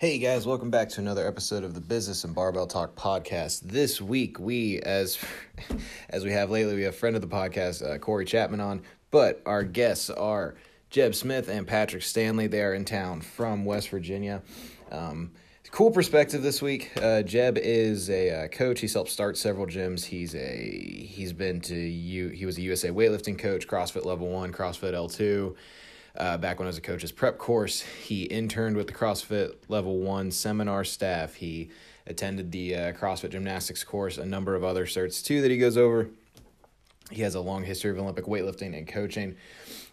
Hey guys, welcome back to another episode of the Business and Barbell Talk podcast. This week, we, as as we have lately, we have a friend of the podcast, uh, Corey Chapman on, but our guests are Jeb Smith and Patrick Stanley. They are in town from West Virginia. Um, cool perspective this week. Uh, Jeb is a uh, coach. He's helped start several gyms. He's a he's been to you. He was a USA weightlifting coach, CrossFit Level One, CrossFit L two. Uh, back when I was a coach's prep course, he interned with the CrossFit Level One seminar staff. He attended the uh, CrossFit gymnastics course, a number of other certs too that he goes over. He has a long history of Olympic weightlifting and coaching,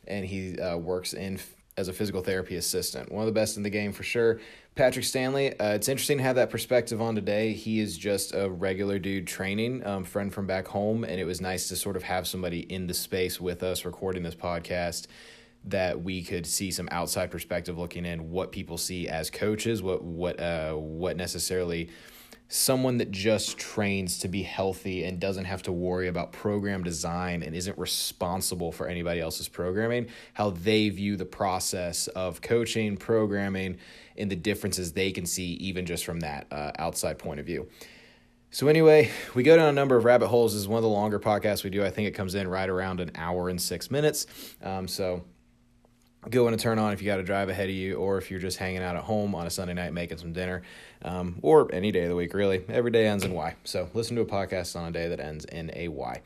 and he uh, works in as a physical therapy assistant. One of the best in the game for sure. Patrick Stanley, uh, it's interesting to have that perspective on today. He is just a regular dude training, um, friend from back home, and it was nice to sort of have somebody in the space with us recording this podcast that we could see some outside perspective looking in what people see as coaches, what what uh what necessarily someone that just trains to be healthy and doesn't have to worry about program design and isn't responsible for anybody else's programming, how they view the process of coaching, programming, and the differences they can see even just from that uh, outside point of view. So anyway, we go down a number of rabbit holes. This is one of the longer podcasts we do. I think it comes in right around an hour and six minutes. Um, so go in and turn on if you got to drive ahead of you or if you're just hanging out at home on a Sunday night making some dinner um, or any day of the week, really. Every day ends in Y. So listen to a podcast on a day that ends in a Y.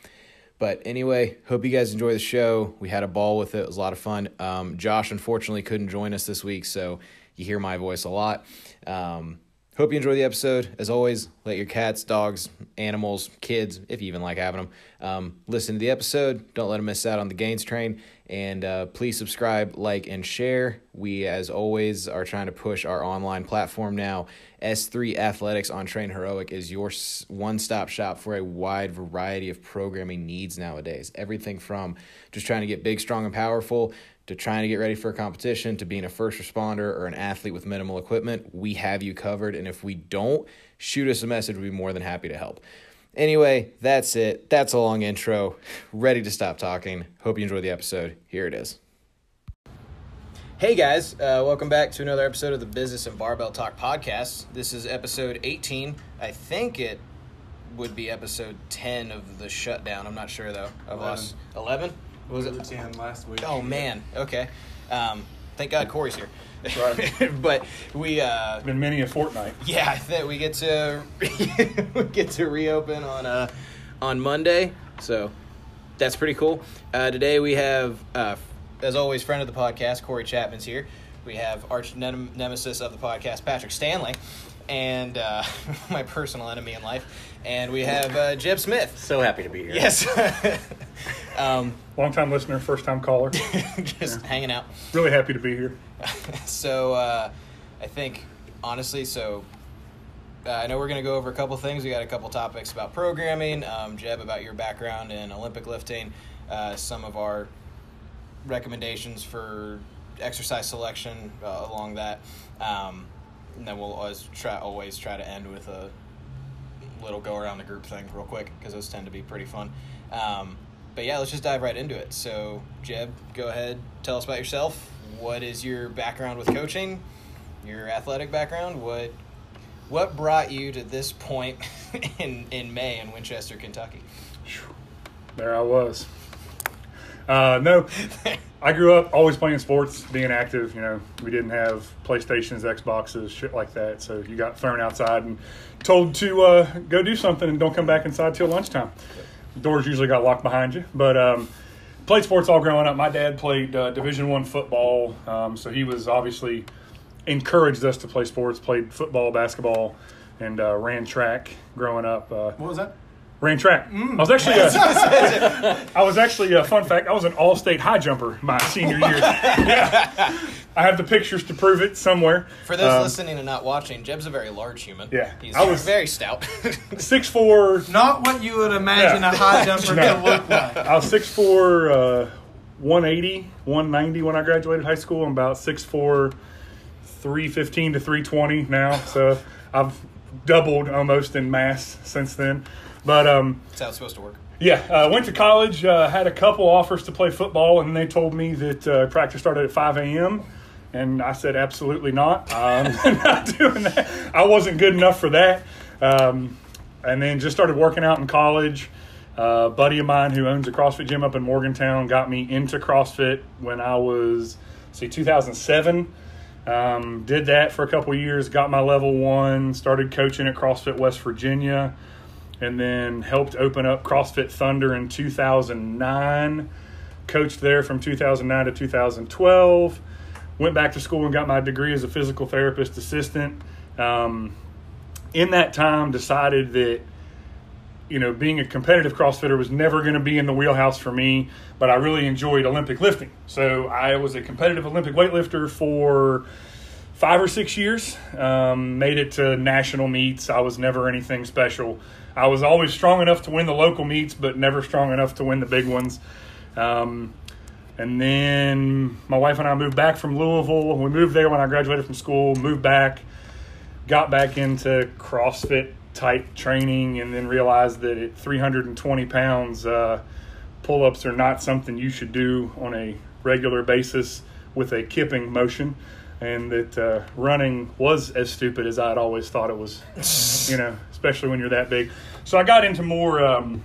But anyway, hope you guys enjoy the show. We had a ball with it. It was a lot of fun. Um, Josh unfortunately couldn't join us this week, so you hear my voice a lot. Um, hope you enjoy the episode. As always, let your cats, dogs, animals, kids, if you even like having them, um, listen to the episode. Don't let them miss out on the gains train. And uh, please subscribe, like, and share. We, as always, are trying to push our online platform now. S3 Athletics on TrainHeroic is your one stop shop for a wide variety of programming needs nowadays. Everything from just trying to get big, strong, and powerful to trying to get ready for a competition to being a first responder or an athlete with minimal equipment. We have you covered. And if we don't, shoot us a message. We'd be more than happy to help. Anyway, that's it. That's a long intro. Ready to stop talking. Hope you enjoy the episode. Here it is. Hey guys, uh, welcome back to another episode of the Business and Barbell Talk podcast. This is episode 18. I think it would be episode 10 of the shutdown. I'm not sure though. I've 11. lost 11? Was it 10 last week? Oh man. Okay. Um, thank God Corey's here. Right. but we uh, Been many a fortnight. yeah, I think we get to we get to reopen on uh on Monday, so that's pretty cool. Uh, today we have, uh, as always, friend of the podcast, Corey Chapman's here. We have arch nem- nemesis of the podcast, Patrick Stanley, and uh, my personal enemy in life, and we have uh, Jeb Smith. So happy to be here. Yes, um, Long time listener, first time caller. just hanging out. Really happy to be here. so uh, I think honestly, so uh, I know we're going to go over a couple things. We got a couple topics about programming. Um, Jeb, about your background in Olympic lifting. Uh, some of our recommendations for exercise selection uh, along that. Um, and then we'll always try always try to end with a little go around the group thing real quick because those tend to be pretty fun. Um, but yeah, let's just dive right into it. So, Jeb, go ahead, tell us about yourself. What is your background with coaching? Your athletic background? What what brought you to this point in in May in Winchester, Kentucky? There I was. Uh, no, I grew up always playing sports, being active. You know, we didn't have PlayStations, Xboxes, shit like that. So you got thrown outside and told to uh, go do something and don't come back inside till lunchtime. Doors usually got locked behind you, but um, played sports all growing up. My dad played uh, Division One football, um, so he was obviously encouraged us to play sports. Played football, basketball, and uh, ran track growing up. Uh, What was that? Ran track. I was actually a, I was actually a fun fact. I was an all-state high jumper my senior year. yeah. I have the pictures to prove it somewhere. For those Um, listening and not watching, Jeb's a very large human. Yeah. he's I was- very stout. Six four. Not what you would imagine Yeah. a high jumper No. to look like. I was six four, uh, 180, 190 when I graduated high school. I'm about six four, 315 to 320 now. So I've doubled almost in mass since then. But um, That's how it's supposed to work. Yeah, uh, went to college, uh, had a couple offers to play football, and they told me that uh, practice started at 5 a.m. And I said, absolutely not. Um, not doing that. I wasn't good enough for that. Um, and then just started working out in college. Uh, a buddy of mine who owns a CrossFit gym up in Morgantown got me into CrossFit when I was, see, 2007. Um, did that for a couple years, got my level one, started coaching at CrossFit West Virginia, and then helped open up CrossFit Thunder in 2009. Coached there from 2009 to 2012. Went back to school and got my degree as a physical therapist assistant. Um, in that time, decided that you know, being a competitive CrossFitter was never going to be in the wheelhouse for me, but I really enjoyed Olympic lifting. So I was a competitive Olympic weightlifter for five or six years. Um, made it to national meets. I was never anything special. I was always strong enough to win the local meets, but never strong enough to win the big ones. Um, and then my wife and I moved back from Louisville. We moved there when I graduated from school, moved back, got back into CrossFit type training and then realized that at 320 pounds, uh, pull ups are not something you should do on a regular basis with a kipping motion. And that uh, running was as stupid as I'd always thought it was, you know, especially when you're that big. So I got into more, um,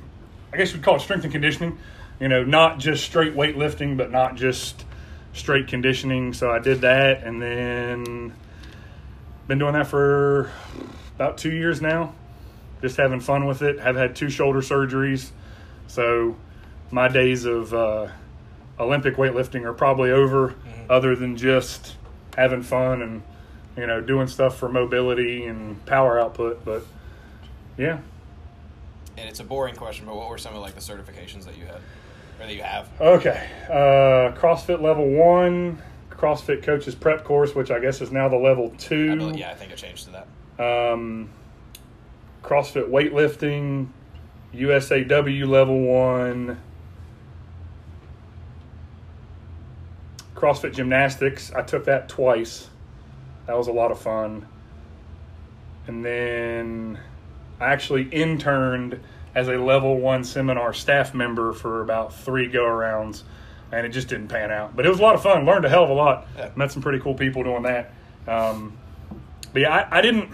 I guess we'd call it strength and conditioning, you know, not just straight weightlifting, but not just straight conditioning. So I did that and then been doing that for about two years now. Just having fun with it. Have had two shoulder surgeries, so my days of uh, Olympic weightlifting are probably over. Mm-hmm. Other than just having fun and you know doing stuff for mobility and power output, but yeah. And it's a boring question, but what were some of like the certifications that you had or that you have? Okay, uh, CrossFit level one. CrossFit Coaches Prep course, which I guess is now the level two. I believe, yeah, I think it changed to that. Um, CrossFit weightlifting, USAW level one, CrossFit gymnastics. I took that twice. That was a lot of fun. And then I actually interned as a level one seminar staff member for about three go arounds and it just didn't pan out. But it was a lot of fun. Learned a hell of a lot. Yeah. Met some pretty cool people doing that. Um, but yeah, I, I, didn't.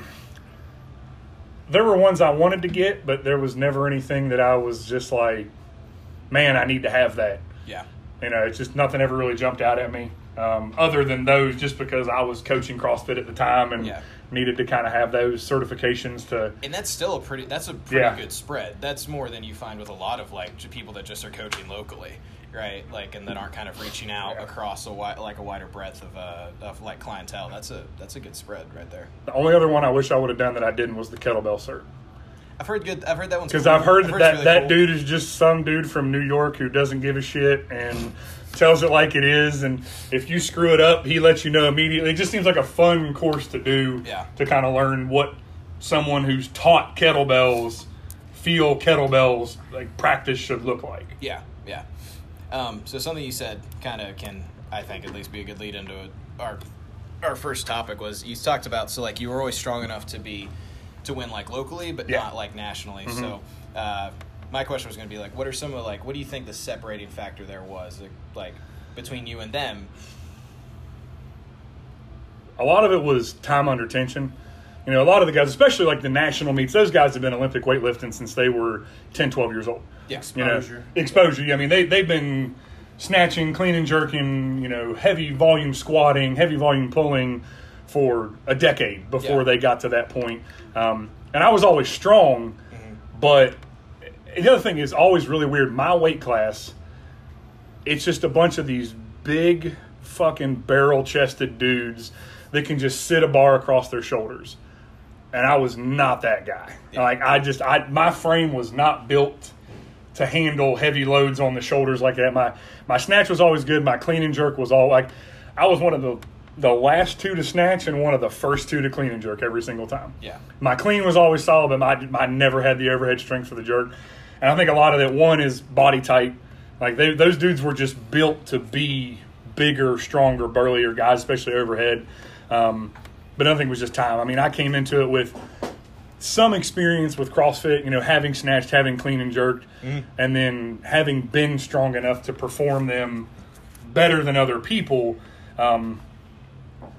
There were ones I wanted to get, but there was never anything that I was just like, man, I need to have that. Yeah. You know, it's just nothing ever really jumped out at me. Um, other than those, just because I was coaching CrossFit at the time and yeah. Needed to kind of have those certifications to. And that's still a pretty. That's a pretty yeah. good spread. That's more than you find with a lot of like people that just are coaching locally right? Like, and that aren't kind of reaching out yeah. across a wide, like a wider breadth of, uh, of like clientele. That's a that's a good spread right there. The only other one I wish I would have done that I didn't was the kettlebell cert. I've heard good. I've heard that one because cool. I've heard I've that that, really that cool. dude is just some dude from New York who doesn't give a shit and tells it like it is. And if you screw it up, he lets you know immediately. It just seems like a fun course to do. Yeah. To kind of learn what someone who's taught kettlebells feel kettlebells like practice should look like. Yeah. Yeah. Um, so something you said kind of can, I think, at least be a good lead into our our first topic was you talked about so like you were always strong enough to be to win like locally, but yeah. not like nationally. Mm-hmm. So uh, my question was going to be like, what are some of like what do you think the separating factor there was like, like between you and them? A lot of it was time under tension. You know, a lot of the guys, especially like the national meets, those guys have been Olympic weightlifting since they were 10, 12 years old. Yeah, exposure. You know, exposure. Yeah. I mean, they, they've been snatching, clean and jerking, you know, heavy volume squatting, heavy volume pulling for a decade before yeah. they got to that point. Um, and I was always strong, mm-hmm. but the other thing is always really weird. My weight class, it's just a bunch of these big fucking barrel chested dudes that can just sit a bar across their shoulders and I was not that guy. Like I just I my frame was not built to handle heavy loads on the shoulders like that. My my snatch was always good. My clean and jerk was all like I was one of the the last two to snatch and one of the first two to clean and jerk every single time. Yeah. My clean was always solid, but my I never had the overhead strength for the jerk. And I think a lot of that one is body type. Like they, those dudes were just built to be bigger, stronger, burlier guys, especially overhead. Um, but nothing was just time. I mean, I came into it with some experience with CrossFit, you know, having snatched, having clean and jerked, mm. and then having been strong enough to perform them better than other people. Um,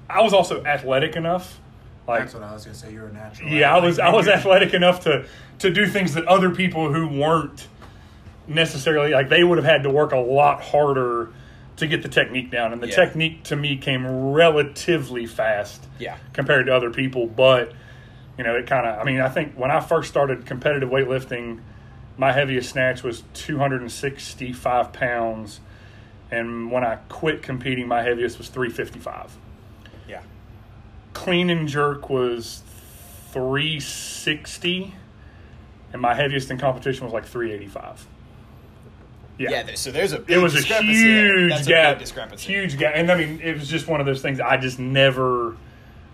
I was also athletic enough. Like That's what I was gonna say. You're a natural. yeah, I was I was athletic enough to to do things that other people who weren't necessarily like they would have had to work a lot harder to get the technique down, and the Yeah. technique to me came relatively fast Yeah. compared to other people. But you know, it kind of I mean, I think when I first started competitive weightlifting, my heaviest snatch was 265 pounds, and when I quit competing, my heaviest was 355 Yeah. Clean and jerk was 360 and my heaviest in competition was like 385 yeah, Yeah. th- so there's a big it was a discrepancy there. huge That's gap A big discrepancy. huge gap. And i mean it was just one of those things i just never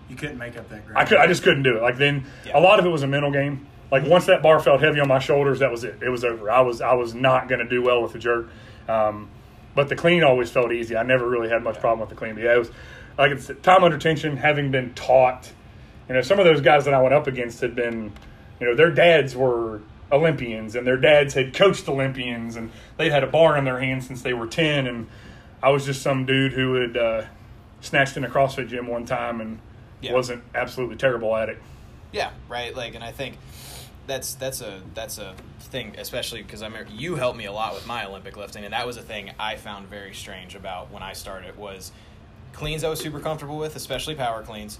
You couldn't make up that ground. i could i just couldn't do it. Like then Yeah. a lot of it was a mental game. Like once that bar felt heavy on my shoulders that was it. It was over. I was i was not going to do well with the jerk. Um, but the clean always felt easy. I never really had much problem with the clean. But yeah it was like it's time under tension having been taught you know some of those guys that i went up against had been you know their dads were olympians and their dads had coached olympians and they'd had a bar in their hand since they were 10 and i was just some dude who had uh, snatched in a crossfit gym one time and Yeah. wasn't absolutely terrible at it Yeah, right. Like, and I think that's that's a that's a thing, especially because I remember you helped me a lot with my Olympic lifting, and that was a thing I found very strange about when I started was cleans I was super comfortable with, especially power cleans.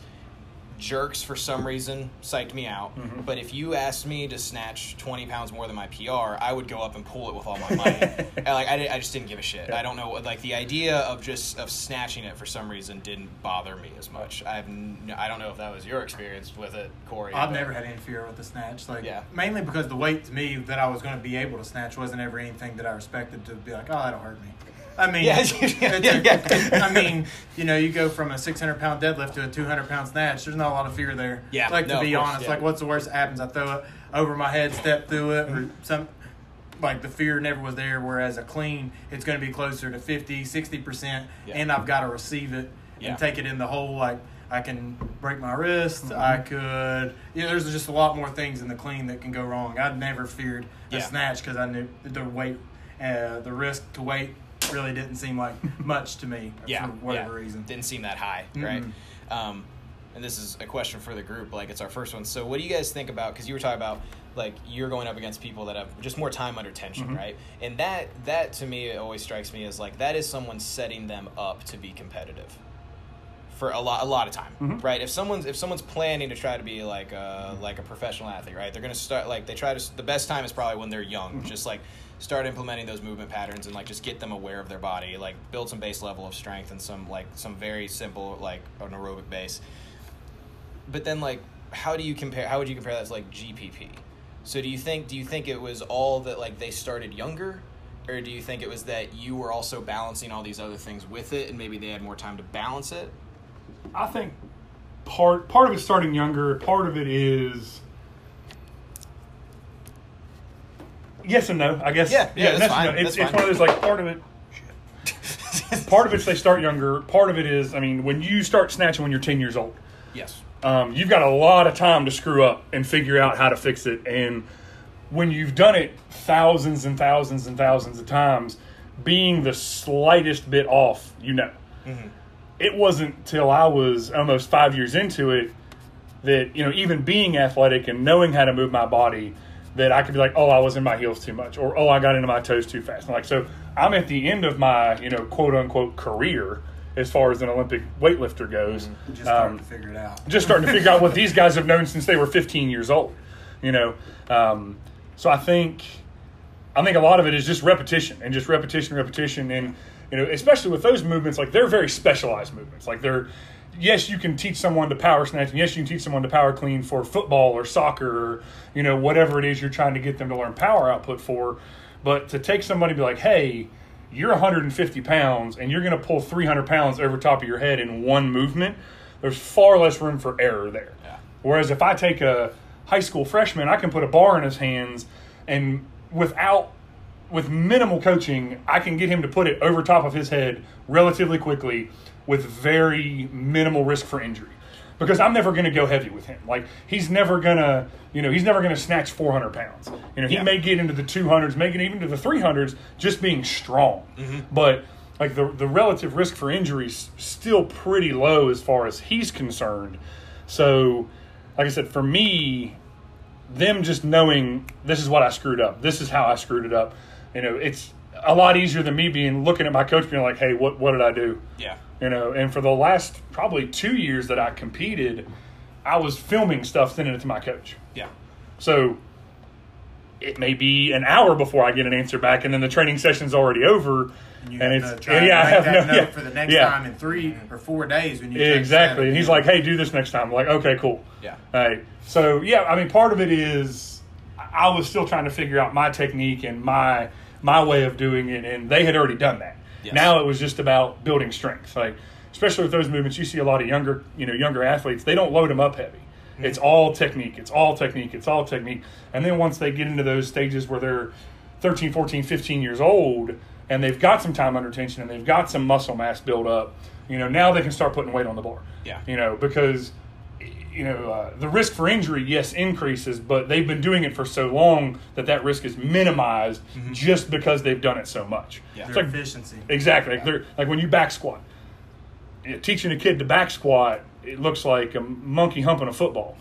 Jerks for some reason psyched me out, Mm-hmm. but if you asked me to snatch twenty pounds more than my PR, I would go up and pull it with all my might. and like I, did, I just didn't give a shit. I don't know, like the idea of just of snatching it for some reason didn't bother me as much. I've n- I don't know if that was your experience with it, Corey. I've but- never had any fear with the snatch. Like Yeah. mainly because the weight to me that I was going to be able to snatch wasn't ever anything that I respected to be like, oh, that'll hurt me. I mean, Yeah, yeah, a- yeah. I mean, you know, you go from a 600 pound deadlift to a 200 pound snatch. There's not a lot of fear there. Yeah, Like no, to be course, honest, like what's the worst that happens? I throw it over my head, step through it, or some. Like the fear never was there. Whereas a clean, it's going to be closer to 50, 60 percent, and I've got to receive it and take it in the hole. Like I can break my wrist. Mm-hmm. I could. You know, there's just a lot more things in the clean that can go wrong. I'd never feared a snatch because I knew the weight, uh, the risk to weight really didn't seem like much to me yeah, for whatever yeah. reason. Didn't seem that high, right? Um, and this is a question for the group. Like, it's our first one. So, what do you guys think about? Because you were talking about like you're going up against people that have just more time under tension, Mm-hmm. right? And that that to me it always strikes me as like that is someone setting them up to be competitive for a lot a lot of time, Mm-hmm. right? If someone's if someone's planning to try to be like a like a professional athlete, right? They're gonna start like they try to the best time is probably when they're young, Mm-hmm. just like start implementing those movement patterns and like just get them aware of their body, like build some base level of strength and some like some very simple like an aerobic base. But then like how do you compare how would you compare that to like GPP? So do you think do you think it was all that like they started younger? Or do you think it was that you were also balancing all these other things with it and maybe they had more time to balance it? I think part part of it starting younger. Part of it is yes and no. I guess. Yeah, yeah, that's fine, no. It's, that's it's fine. one of those like part of it. Part of it's they start younger. Part of it is, I mean, when you start snatching when you're ten years old, Yes. um, you've got a lot of time to screw up and figure out how to fix it. And when you've done it thousands and thousands and thousands of times, being the slightest bit off, you know. It wasn't till I was almost five years into it that, you know, even being athletic and knowing how to move my body, that I could be like, oh, I was in my heels too much, or oh, I got into my toes too fast. And like, so I'm at the end of my, you know, quote unquote career as far as an Olympic weightlifter goes. Just starting Um, to figure it out. just starting to figure out what these guys have known since they were 15 years old. You know, um, so I think I think a lot of it is just repetition and just repetition, repetition, and you know, especially with those movements, like they're very specialized movements. Like they're yes, you can teach someone to power snatch, and yes, you can teach someone to power clean for football or soccer or you know whatever it is you're trying to get them to learn power output for. But to take somebody and be like, hey, you're 150 pounds and you're going to pull 300 pounds over top of your head in one movement, there's far less room for error there. Yeah. Whereas if I take a high school freshman, I can put a bar in his hands and without with minimal coaching, I can get him to put it over top of his head relatively quickly with very minimal risk for injury. Because I'm never going to go heavy with him. Like he's never gonna, you know, he's never going to snatch 400 pounds. You know, he Yeah. may get into the 200s, make it even to the 300s, just being strong. Mm-hmm. But like the the relative risk for injury is still pretty low as far as he's concerned. So, like I said, for me, them just knowing this is what I screwed up, this is how I screwed it up. You know, it's a lot easier than me being looking at my coach being like, "Hey, what what did I do?" Yeah. You know, and for the last probably two years that I competed, I was filming stuff, sending it to my coach. Yeah. So it may be an hour before I get an answer back, and then the training session's already over. And you and have it's to try and yeah, I to make have that no note yeah, for the next yeah, time in three or four days when you exactly. And he's like, "Hey, do this next time." I'm like, "Okay, cool." Yeah. All right. So yeah, I mean, part of it is I was still trying to figure out my technique and my my way of doing it, and they had already done that. Yes. Now it was just about building strength, like especially with those movements. You see a lot of younger, you know, younger athletes. They don't load them up heavy. Mm-hmm. It's all technique. It's all technique. It's all technique. And then once they get into those stages where they're 13, 14, 15 years old and they've got some time under tension and they've got some muscle mass built up, you know, now they can start putting weight on the bar. Yeah. You know, because you know, uh, the risk for injury, yes, increases, but they've been doing it for so long that that risk is minimized just because they've done it so much. Yeah. It's like, efficiency. exactly. Like, they're, like when you back squat, you know, teaching a kid to back squat, it looks like a monkey humping a football.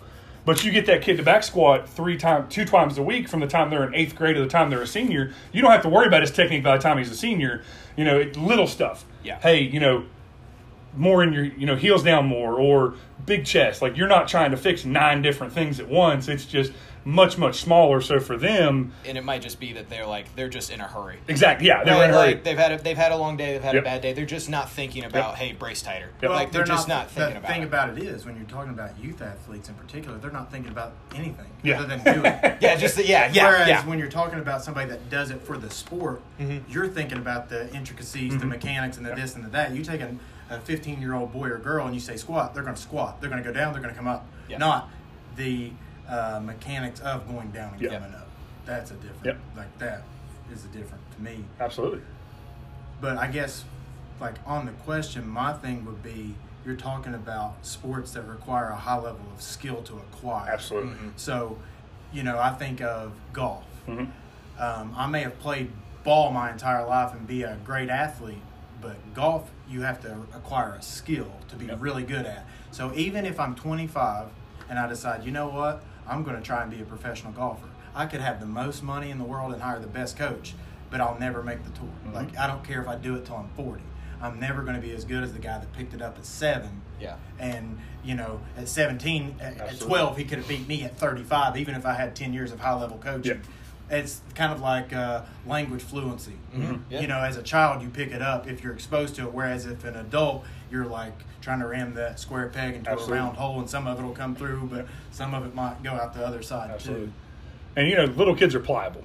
But you get that kid to back squat three times, two times a week from the time they're in eighth grade to the time they're a senior. You don't have to worry about his technique by the time he's a senior. You know, it, little stuff. Yeah. Hey, you know, more in your, you know, heels down more or big chest. Like you're not trying to fix nine different things at once. It's just much much smaller. So for them, And it might just be that they're like they're just in a hurry. exactly. Yeah, they're Like, in a hurry. like, they've had a, they've had a long day. They've had Yep. a bad day. They're just not thinking about hey brace tighter. Yep. Like they're, just not, The thinking about thing it. about it is, when you're talking about youth athletes in particular, they're not thinking about anything Yeah. other than doing it. yeah, just the, yeah, yeah, Whereas yeah. when you're talking about somebody that does it for the sport, Mm-hmm. you're thinking about the intricacies, the mechanics, and the this and the that. You take a, a 15 year old boy or girl and you say squat, they're going to squat. They're going to go down. They're going to come up. Yeah. Not the uh, mechanics of going down and Yeah. coming up. That's a different. Yep. Like that is a different to me. Absolutely. But I guess, like on the question, my thing would be you're talking about sports that require a high level of skill to acquire. Absolutely. So, you know, I think of golf. Mhm. Um, I may have played ball my entire life and be a great athlete, but golf, you have to acquire a skill to be Yep. really good at. So even if I'm 25 and I decide, you know what, I'm going to try and be a professional golfer, I could have the most money in the world and hire the best coach, but I'll never make the tour. Mm-hmm. Like, I don't care if I do it till I'm 40. I'm never going to be as good as the guy that picked it up at seven. Yeah. And, you know, at 17, at, at 12, he could have beat me at 35, even if I had 10 years of high level coaching. It's kind of like uh, language fluency. Yeah. You know, as a child, you pick it up if you're exposed to it, whereas if an adult, you're like trying to ram that square peg into Absolutely. a round hole, and some of it will come through, but some of it might go out the other side Absolutely. too. And you know, little kids are pliable.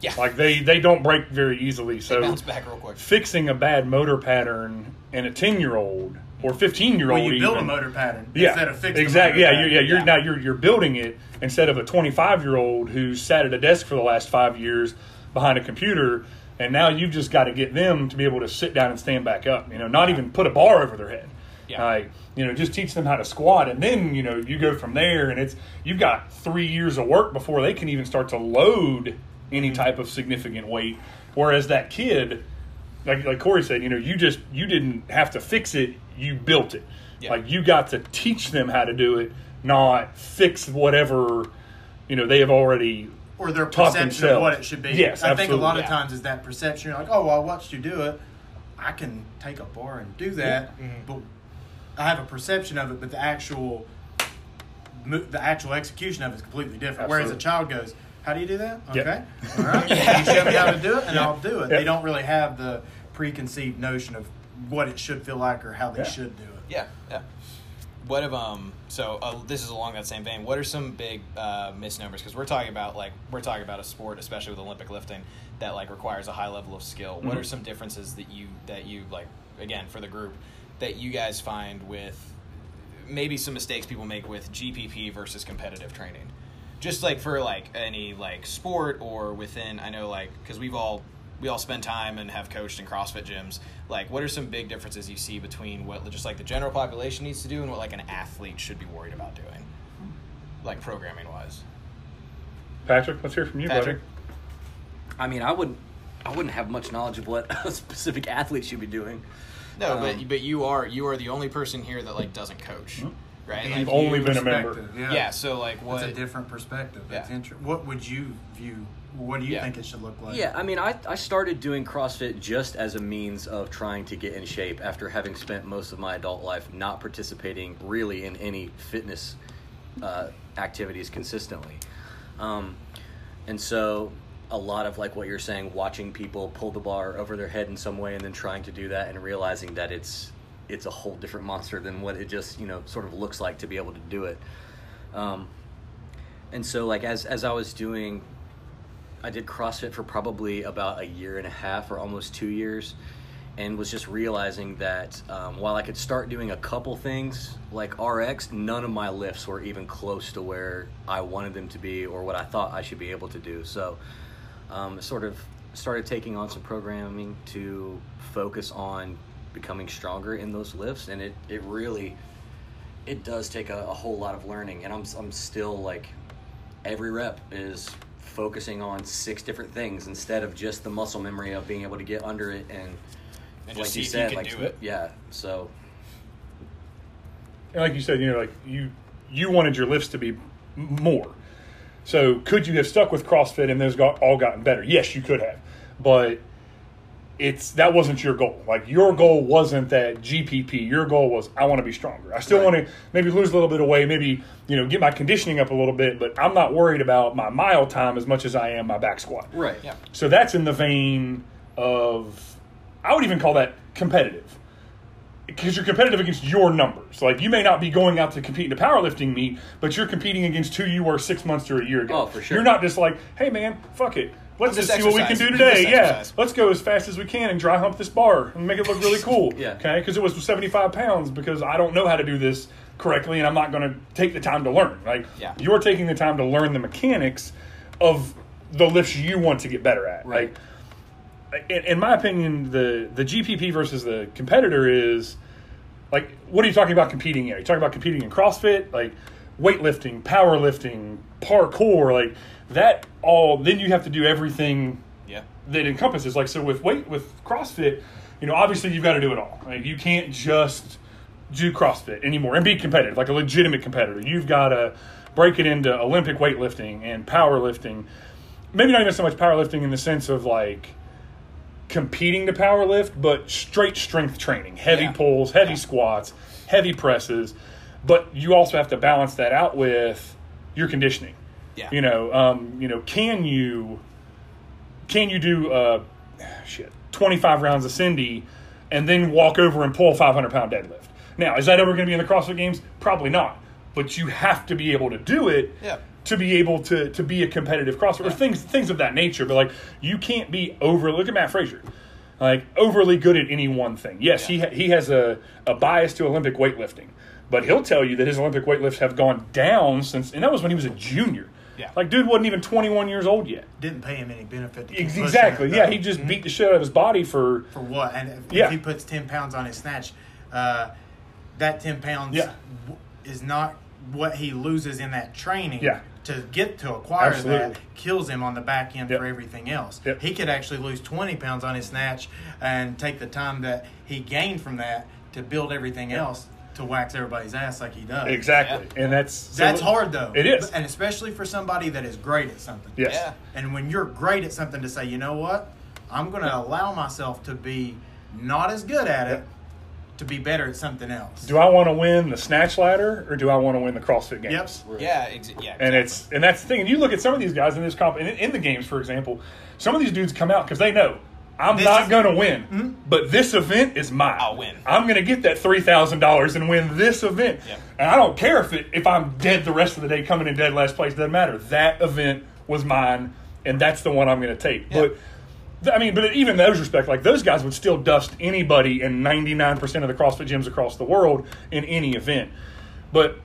Yeah. Like they they don't break very easily. They So bounce back real quick. fixing a bad motor pattern in a ten year old or fifteen year Well, old you build a motor pattern yeah, instead of fixing exactly. Yeah, you're, yeah, you're Yeah. now you're you're building it instead of a 25 year old who sat at a desk for the last five years behind a computer, and now you've just got to get them to be able to sit down and stand back up. You know, not even put a bar over their head. Yeah. Like, you know, just teach them how to squat, and then you know you go from there, and it's you've got three years of work before they can even start to load any Mm-hmm. type of significant weight. Whereas that kid, like like Corey said, you know, you just you didn't have to fix it, you built it. Yeah. Like you got to teach them how to do it, not fix whatever you know they have already. or their perception themselves. of what it should be. Yes, I think a lot absolutely. of Yeah. times is that perception. You're like, oh, well, I watched you do it. I can take a bar and do that, Mm-hmm. but I have a perception of it. But the actual, the actual execution of it is completely different. Whereas a child goes, "How do you do that? Okay, all right. You show me how to do it, and Yeah. I'll do it." Yeah. They don't really have the preconceived notion of what it should feel like or how they Yeah. should do it. Yeah, yeah. What if um? So uh, this is along that same vein. What are some big uh, misnomers? Because we're talking about like we're talking about a sport, especially with Olympic lifting, that like requires a high level of skill. What Mhm. are some differences that you that you like again for the group that you guys find with maybe some mistakes people make with GPP versus competitive training? Just like for like any like sport or within, I know like because we've all we all spend time and have coached in CrossFit gyms. Like, what are some big differences you see between what just like the general population needs to do and what like an athlete should be worried about doing, like programming wise? Patrick, let's hear from you, Patrick? buddy. I mean, I would I wouldn't have much knowledge of what a specific athlete should be doing. No, Um, but but you are you are the only person here that like doesn't coach, right? And Like, only been a member. Yeah. Yeah. So like what? That's a different perspective. That's Yeah. inter- What would you view? What do you Yeah. think it should look like? Yeah, I mean, I, I started doing CrossFit just as a means of trying to get in shape after having spent most of my adult life not participating really in any fitness uh, activities consistently. Um, and so, a lot of like what you're saying, watching people pull the bar over their head in some way and then trying to do that and realizing that it's it's a whole different monster than what it just you know sort of looks like to be able to do it. Um, and so, like as as I was doing I did CrossFit for probably about a year and a half or almost two years, and was just realizing that um, while I could start doing a couple things like RX, none of my lifts were even close to where I wanted them to be or what I thought I should be able to do. So, um, sort of started taking on some programming to focus on becoming stronger in those lifts, and it it really it does take a, a whole lot of learning, and I'm I'm still like every rep is focusing on six different things instead of just the muscle memory of being able to get under it and, And just like see you if you said, like do it. yeah. So And like you said, you know, like you you wanted your lifts to be more. So could you have stuck with CrossFit and those got all gotten better? Yes, you could have, but it's that wasn't your goal. Like your goal wasn't that GPP. Your goal was I want to be stronger. I still want to maybe lose a little bit of weight, maybe you know get my conditioning up a little bit, but I'm not worried about my mile time as much as I am my back squat. right, Yeah. So that's in the vein of, I would even call that competitive. Because you're competitive against your numbers. Like, you may not be going out to compete in a powerlifting meet, but you're competing against who you were six months or a year ago. Oh, for sure. You're not just like, hey, man, fuck it. Let's Let's just see what we can do today. Yeah. exercise. Let's go as fast as we can and dry hump this bar and make it look really cool. Yeah. Okay. Because it was 75 pounds because I don't know how to do this correctly and I'm not going to take the time to learn. Like, Yeah. you're taking the time to learn the mechanics of the lifts you want to get better at. Right. Like, in, in my opinion, the the GPP versus the competitor is like, what are you talking about competing in? Are you talking about competing in CrossFit, like weightlifting, powerlifting, parkour, like that? All then you have to do everything Yeah. that encompasses. Like, so with weight with CrossFit, you know, obviously you've got to do it all. Like, you can't just do CrossFit anymore and be competitive, like a legitimate competitor. You've got to break it into Olympic weightlifting and powerlifting. Maybe not even so much powerlifting in the sense of like competing to powerlift, but straight strength training, heavy Yeah. pulls, heavy Yeah. squats, heavy presses. But you also have to balance that out with your conditioning. Yeah. You know, um, you know, can you can you do uh, shit twenty five rounds of Cindy and then walk over and pull a five hundred pound deadlift? Now, is that ever going to be in the CrossFit Games? Probably not. But you have to be able to do it Yeah. to be able to to be a competitive CrossFit or things things of that nature. But like you can't be over. Look at Mat Fraser, like overly good at any one thing. Yes, he Yeah. ha- he has a a bias to Olympic weightlifting, but he'll tell you that his Olympic weightlifts have gone down since, and that was when he was a junior. Yeah. like dude wasn't even twenty one years old yet. Didn't pay him any benefit. To keep Ex- pushing Exactly. Yeah, he just beat the shit out of his body for. for what? And if, Yeah. if he puts ten pounds on his snatch, uh, that ten pounds Yeah. w- is not what he loses in that training. Yeah. To get to acquire Absolutely. that kills him on the back end Yep. for everything else. Yep. He could actually lose twenty pounds on his snatch and take the time that he gained from that to build everything else to wax everybody's ass like he does. Exactly, and that's so- That's hard though. It is. and especially for somebody that is great at something. Yes. Yeah. And when you're great at something, to say, you know what, I'm going to allow myself to be not as good at it, Yep. to be better at something else. Do I want to win the snatch ladder or do I want to win the CrossFit Games? Yep. Yeah. Ex- yeah. And it's and that's the thing. And you look at some of these guys in this comp in, in the games, for example. Some of these dudes come out because they know I'm This not going to win, hmm? but this event is mine. I'll win. I'm going to get that three thousand dollars and win this event. Yep. And I don't care if it if I'm dead the rest of the day, coming in dead last place. Doesn't matter. That event was mine, and that's the one I'm going to take. Yeah. But th- I mean, but even those respect, like those guys would still dust anybody in 99% of the CrossFit gyms across the world in any event. But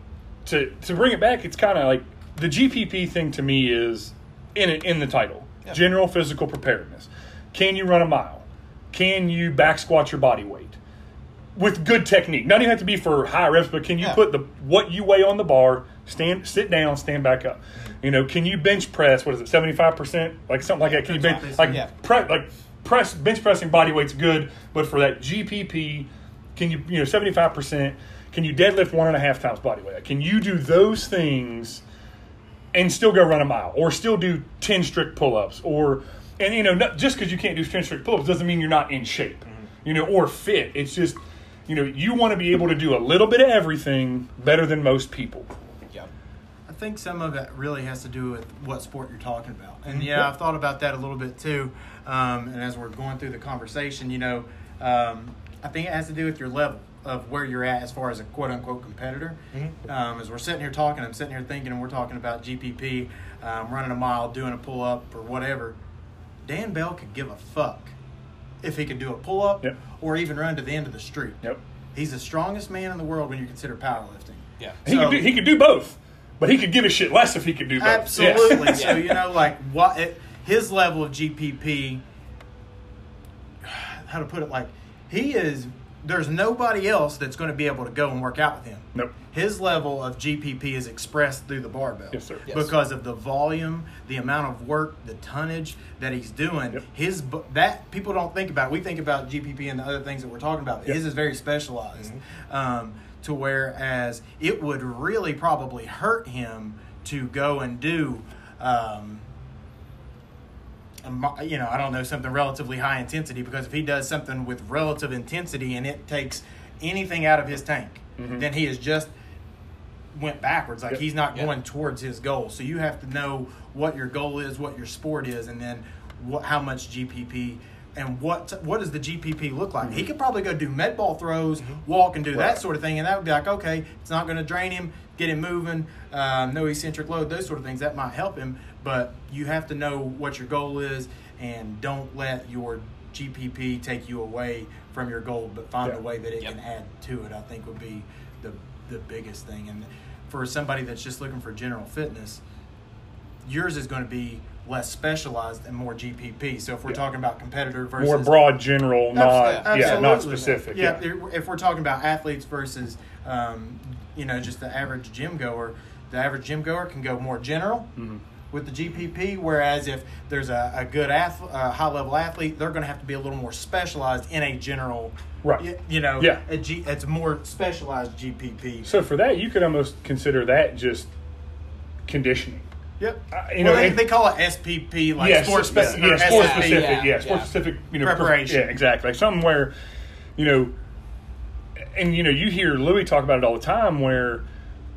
to to bring it back, it's kind of like the GPP thing to me is in it, in the title, Yeah. general physical preparedness. Can you run a mile? Can you back squat your body weight with good technique? Not even have to be for high reps, but can you Yeah. put the what you weigh on the bar, stand, sit down, stand back up? You know, can you bench press? What is it, seventy five percent? Like something like that. Can you bench like Yeah. pre- like press bench pressing body weight's good, but for that GPP, can you you know seventy five percent? Can you deadlift one and a half times body weight? Can you do those things and still go run a mile, or still do ten strict pull ups, or and you know not, just because you can't do ten strict pull ups doesn't mean you're not in shape, you know, or fit. It's just you know you want to be able to do a little bit of everything better than most people. Yeah. I think some of it really has to do with what sport you're talking about. Mm-hmm. And yeah, I've thought about that a little bit too. Um, and as we're going through the conversation, you know, um, I think it has to do with your level of where you're at as far as a quote unquote competitor. Mm-hmm. Um, as we're sitting here talking, I'm sitting here thinking, and we're talking about GPP, um, running a mile, doing a pull up, or whatever. Dan Bell could give a fuck if he could do a pull up Yep. or even run to the end of the street. Yep. He's the strongest man in the world when you consider powerlifting. Yeah. He So- could do, he could do both, but he could give a shit less if he could do both. Absolutely. Yes. So you know, like what it, his level of GPP. How to put it? Like he is. There's nobody else that's going to be able to go and work out with him. Nope. His level of GPP is expressed through the barbell. Yes, sir. Yes. Because of the volume, the amount of work, the tonnage that he's doing. Yep. His that people don't think about. We think about GPP and the other things that we're talking about. Yep. His is very specialized. Mm-hmm. Um, to whereas it would really probably hurt him to go and do. Um, a mo- you know, I don't know, something relatively high intensity because if he does something with relative intensity and it takes anything out of his tank, mm-hmm. then he has just went backwards. Like Yep. he's not going towards his goal. So you have to know what your goal is, what your sport is, and then what, how much GPP and what what does the GPP look like. He mm-hmm. could probably go do med ball throws, mm-hmm. walk and do that sort of thing, and that would be like okay, it's not going to drain him, get him moving, um, no eccentric load, those sort of things. That might help him, but you have to know what your goal is, and don't let your GPP take you away from your goal, but find Yeah. a way that it Yep. can add to it. I think would be the the biggest thing. And for somebody that's just looking for general fitness, yours is going to be less specialized and more GPP. So if we're Yeah. talking about competitor versus More broad, general, not Abs- yeah, not specific. Yeah, Yeah. if- if we're talking about athletes versus, um, you know, just the average gym goer, the average gym goer can go more general Mm-hmm. With the GPP. Whereas if there's a, a good ath- a high level athlete, they're going to have to be a little more specialized in a general. Right. y- You know, Yeah. a G, it's more specialized GPP. So for that, you could almost consider that just conditioning. Yep. Uh, you well, know, they, they call it SPP, like yes, sports specific. yeah, or sports SSP. specific, yeah, yeah, sports yeah. specific, you know, Preparation. Yeah, exactly. Like something where, you know, and you know, you hear Louie talk about it all the time, where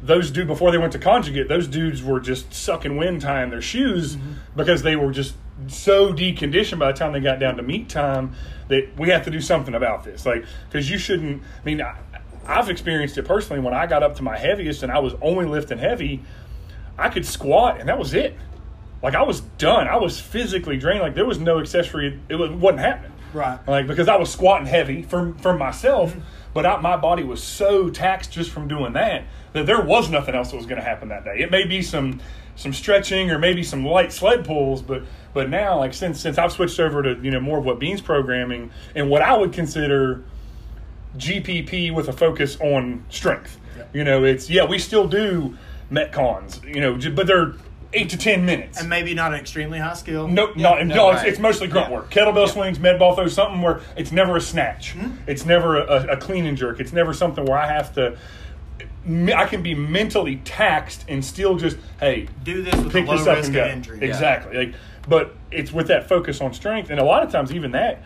those dudes before they went to conjugate, those dudes were just sucking wind tying their shoes Mm-hmm. because they were just so deconditioned by the time they got down to meet time that we have to do something about this. Like, because you shouldn't. I mean, I, I've experienced it personally when I got up to my heaviest and I was only lifting heavy. I could squat and that was it. Like I was done. I was physically drained. Like there was no accessory. It was, wasn't happening. Right. Like because I was squatting heavy for for myself, but I, my body was so taxed just from doing that that there was nothing else that was going to happen that day. It may be some some stretching or maybe some light sled pulls, but but now like since since I've switched over to you know more of what Beans programming and what I would consider GPP with a focus on strength. You know, it's yeah, we still do metcons, you know, but they're eight to ten minutes. And maybe not an extremely high skill. No, no, no, it's, it's mostly grunt Yeah. work. Kettlebell swings, med ball throws, something where it's never a snatch. Hmm? It's never a, a clean and jerk. It's never something where I have to. I can be mentally taxed and still just hey Do this with a pick low this up risk of injury. Exactly. Like, but it's with that focus on strength, and a lot of times even that.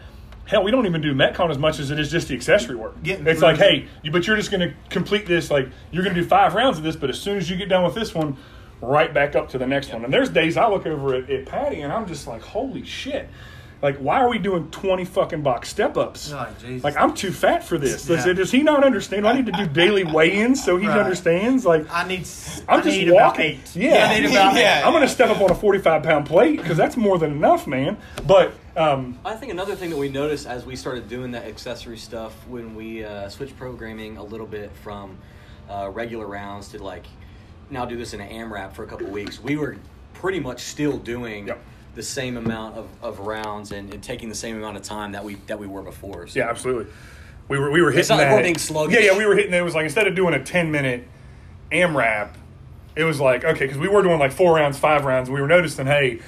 Hell, we don't even do metcon as much as it is just the accessory work. Getting it's like, hey, you, but you're just going to complete this. Like, you're going to do five rounds of this, but as soon as you get done with this one, right back up to the next one. And there's days I look over at, at Patty and I'm just like, holy shit. Like, why are we doing 20 fucking box step ups? You're like, I'm too fat for this. Does, Yeah. does he not understand? I need to do daily weigh ins so he Right. understands? Like, I need. I'm I just need about walking. eight. Yeah. I need about Yeah. eight. I'm going to step up on a 45 pound plate because that's more than enough, man. But, um, I think another thing that we noticed as we started doing that accessory stuff when we uh, switched programming a little bit from uh, regular rounds to like now do this in an AMRAP for a couple weeks, we were pretty much still doing Yep. the same amount of, of rounds and, and taking the same amount of time that we that we were before. So yeah, absolutely. We were, we were hitting It's not like we're being sluggish. Yeah, yeah, we were hitting it. It was like instead of doing a 10 minute AMRAP, it was like, okay, because we were doing like four rounds, five rounds. And we were noticing, hey,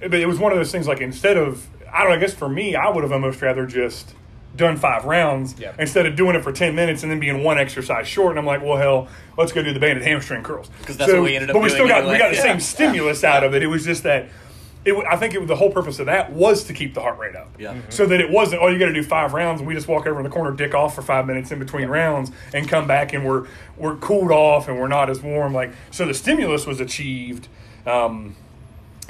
but it was one of those things like instead of I don't know, I guess for me, I would have almost rather just done five rounds Yeah. instead of doing it for 10 minutes and then being one exercise short. And I'm like, well, hell, let's go do the banded hamstring curls. 'Cause that's what we ended up doing. But we still got, anyway. we got the Yeah. same stimulus out of it. It was just that. It, I think it, the whole purpose of that was to keep the heart rate up. Yeah. Mhm. So that it wasn't, oh, you got to do five rounds, and we just walk over in the corner, dick off for five minutes in between rounds, and come back, and we're we're cooled off, and we're not as warm. Like so, the stimulus was achieved. Um,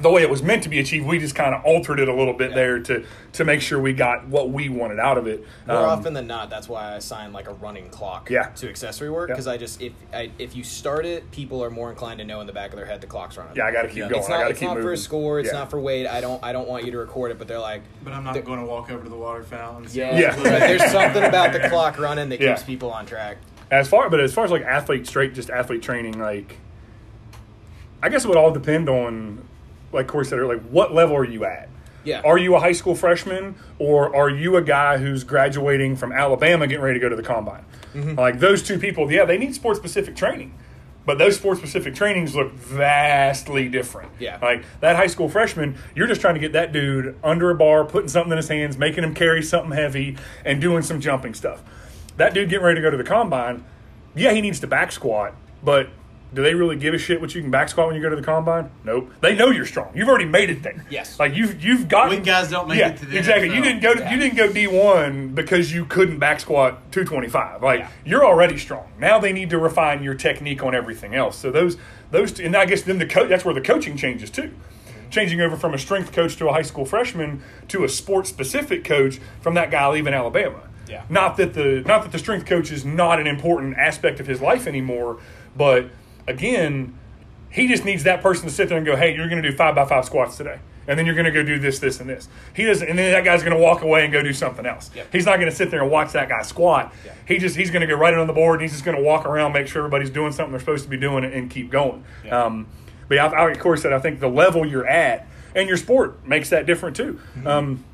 the way it was meant to be achieved, we just kind of altered it a little bit Yeah. there to to make sure we got what we wanted out of it. More Um, often than not, that's why I assign like a running clock Yeah. to accessory work Yeah. because I just if I, if you start it, people are more inclined to know in the back of their head the clock's running. yeah, I got to keep Yeah. going. It's I not, got to it's keep not moving. for a score. It's Yeah. not for weight. I don't. I don't want you to record it. But they're like, But I'm not going to walk over to the water fountain. and see yeah, Yeah. But there's something about the clock running that Yeah. keeps people on track. As far, but as far as like athlete straight, just athlete training, like I guess it would all depend on, like Corey said earlier, like what level are you at? Yeah. Are you a high school freshman or are you a guy who's graduating from Alabama getting ready to go to the combine? Mm-hmm. Like those two people, yeah, they need sports specific training. But those sports specific trainings look vastly different. Yeah. Like that high school freshman, you're just trying to get that dude under a bar, putting something in his hands, making him carry something heavy, and doing some jumping stuff. That dude getting ready to go to the combine, yeah, he needs to back squat, but do they really give a shit what you can back squat when you go to the combine? Nope. They know you're strong. You've already made it there. Yes. Like you've you've got Weak guys don't make yeah, it to the exactly. You didn't go to, Yeah. you didn't go D one because you couldn't back squat two twenty five. Like Yeah. you're already strong. Now they need to refine your technique on everything else. So those those and I guess then the coach that's where the coaching changes too. Changing over from a strength coach to a high school freshman to a sports specific coach from that guy leaving Alabama. Yeah. Not that the not that the strength coach is not an important aspect of his life anymore, but again, he just needs that person to sit there and go, "Hey, you're going to do five by five squats today." And then you're going to go do this, this, and this. He doesn't, and then that guy's going to walk away and go do something else. Yep. He's not going to sit there and watch that guy squat. Yeah. He just he's going to go right it on the board, and he's just going to walk around, make sure everybody's doing something they're supposed to be doing, and keep going. Yeah. Um, but yeah, I, I, of course, said I think the level you're at and your sport makes that different too. Um,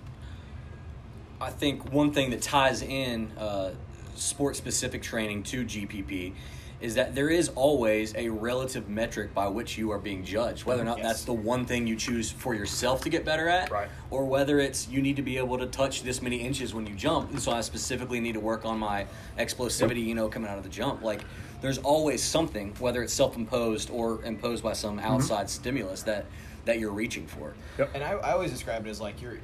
I think one thing that ties in uh, sport specific training to GPP is that there is always a relative metric by which you are being judged, whether or not Yes. that's the one thing you choose for yourself to get better at, Right. or whether it's you need to be able to touch this many inches when you jump, and so I specifically need to work on my explosivity, you know, coming out of the jump. Like, there's always something, whether it's self imposed or imposed by some mm-hmm. outside stimulus that that you're reaching for. And I, I always describe it as like you're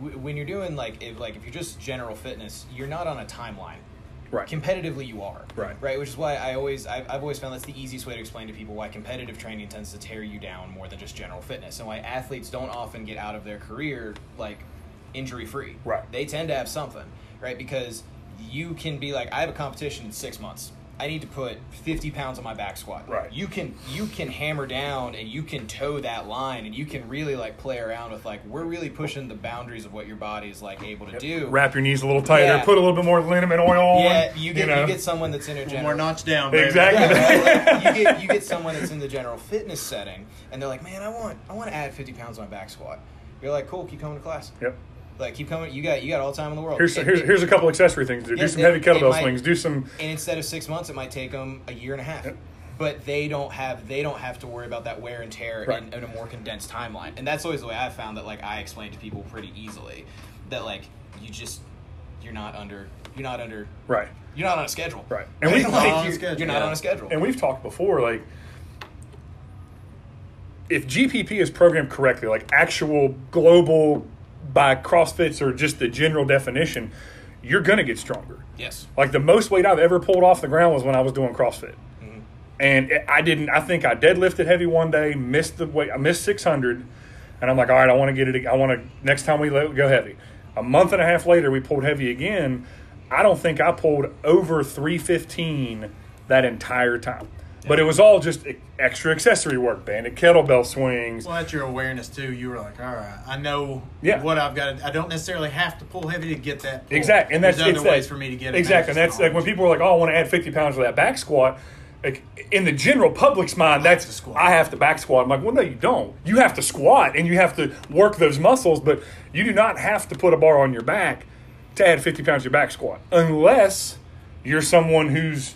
when you're doing like if like if you're just general fitness, you're not on a timeline. Right. Competitively, you are. Right. Right. Which is why I always I've, I've always found that's the easiest way to explain to people why competitive training tends to tear you down more than just general fitness, and why athletes don't often get out of their career like injury free. Right. They tend to have something. Right. Because you can be like, I have a competition in six months. I need to put 50 pounds on my back squat. Right. You can you can hammer down and you can toe that line and you can really like play around with like we're really pushing the boundaries of what your body is like able to do. wrap your knees a little tighter, Yeah. put a little bit more liniment oil on. Yeah, you get you, know. get someone that's in a general more notch down, baby. Exactly. yeah, right? Like, you get you get someone that's in the general fitness setting and they're like, man, I want I want to add 50 pounds on my back squat. You're like, cool, keep coming to class. Yep. Like keep coming. You got you got all the time in the world. Here's, And- here's, here's a couple accessory things to do. Yeah, do some it- heavy kettlebell might- swings. Do some. and instead of six months, it might take them a year and a half. Yep. But they don't have they don't have to worry about that wear and tear Right. in, in a more condensed timeline. And that's always the way I've found that like I explain to people pretty easily that like you just you're not under you're not under Right. you're not on a schedule. Right. And we- Like, Not on you're, schedule, you're not yeah. on a schedule. And we've talked before, like, if GPP is programmed correctly, like actual global by CrossFits or just the general definition, you're going to get stronger. yes. Like the most weight I've ever pulled off the ground was when I was doing CrossFit. Mm-hmm. And I didn't, I think I deadlifted heavy one day, missed the weight, I missed 600. And I'm like, all right, I want to get it, I want to, next time we go heavy. A month and a half later, we pulled heavy again. I don't think I pulled over 315 that entire time. But it was all just e- extra accessory work, banded kettlebell swings. Well, that's your awareness too. You were like, all right, I know Yeah. what I've got. To, I don't necessarily have to pull heavy to get that. Pull. Exactly, and that's There's it's other ways that- for me to get it. exactly. And that's like when people are like, "Oh, I want to add fifty pounds to that back squat." Like in the general public's mind, that's to squat. I have to back squat. I'm like, well, no, you don't. You have to squat and you have to work those muscles, but you do not have to put a bar on your back to add fifty pounds to your back squat, unless you're someone who's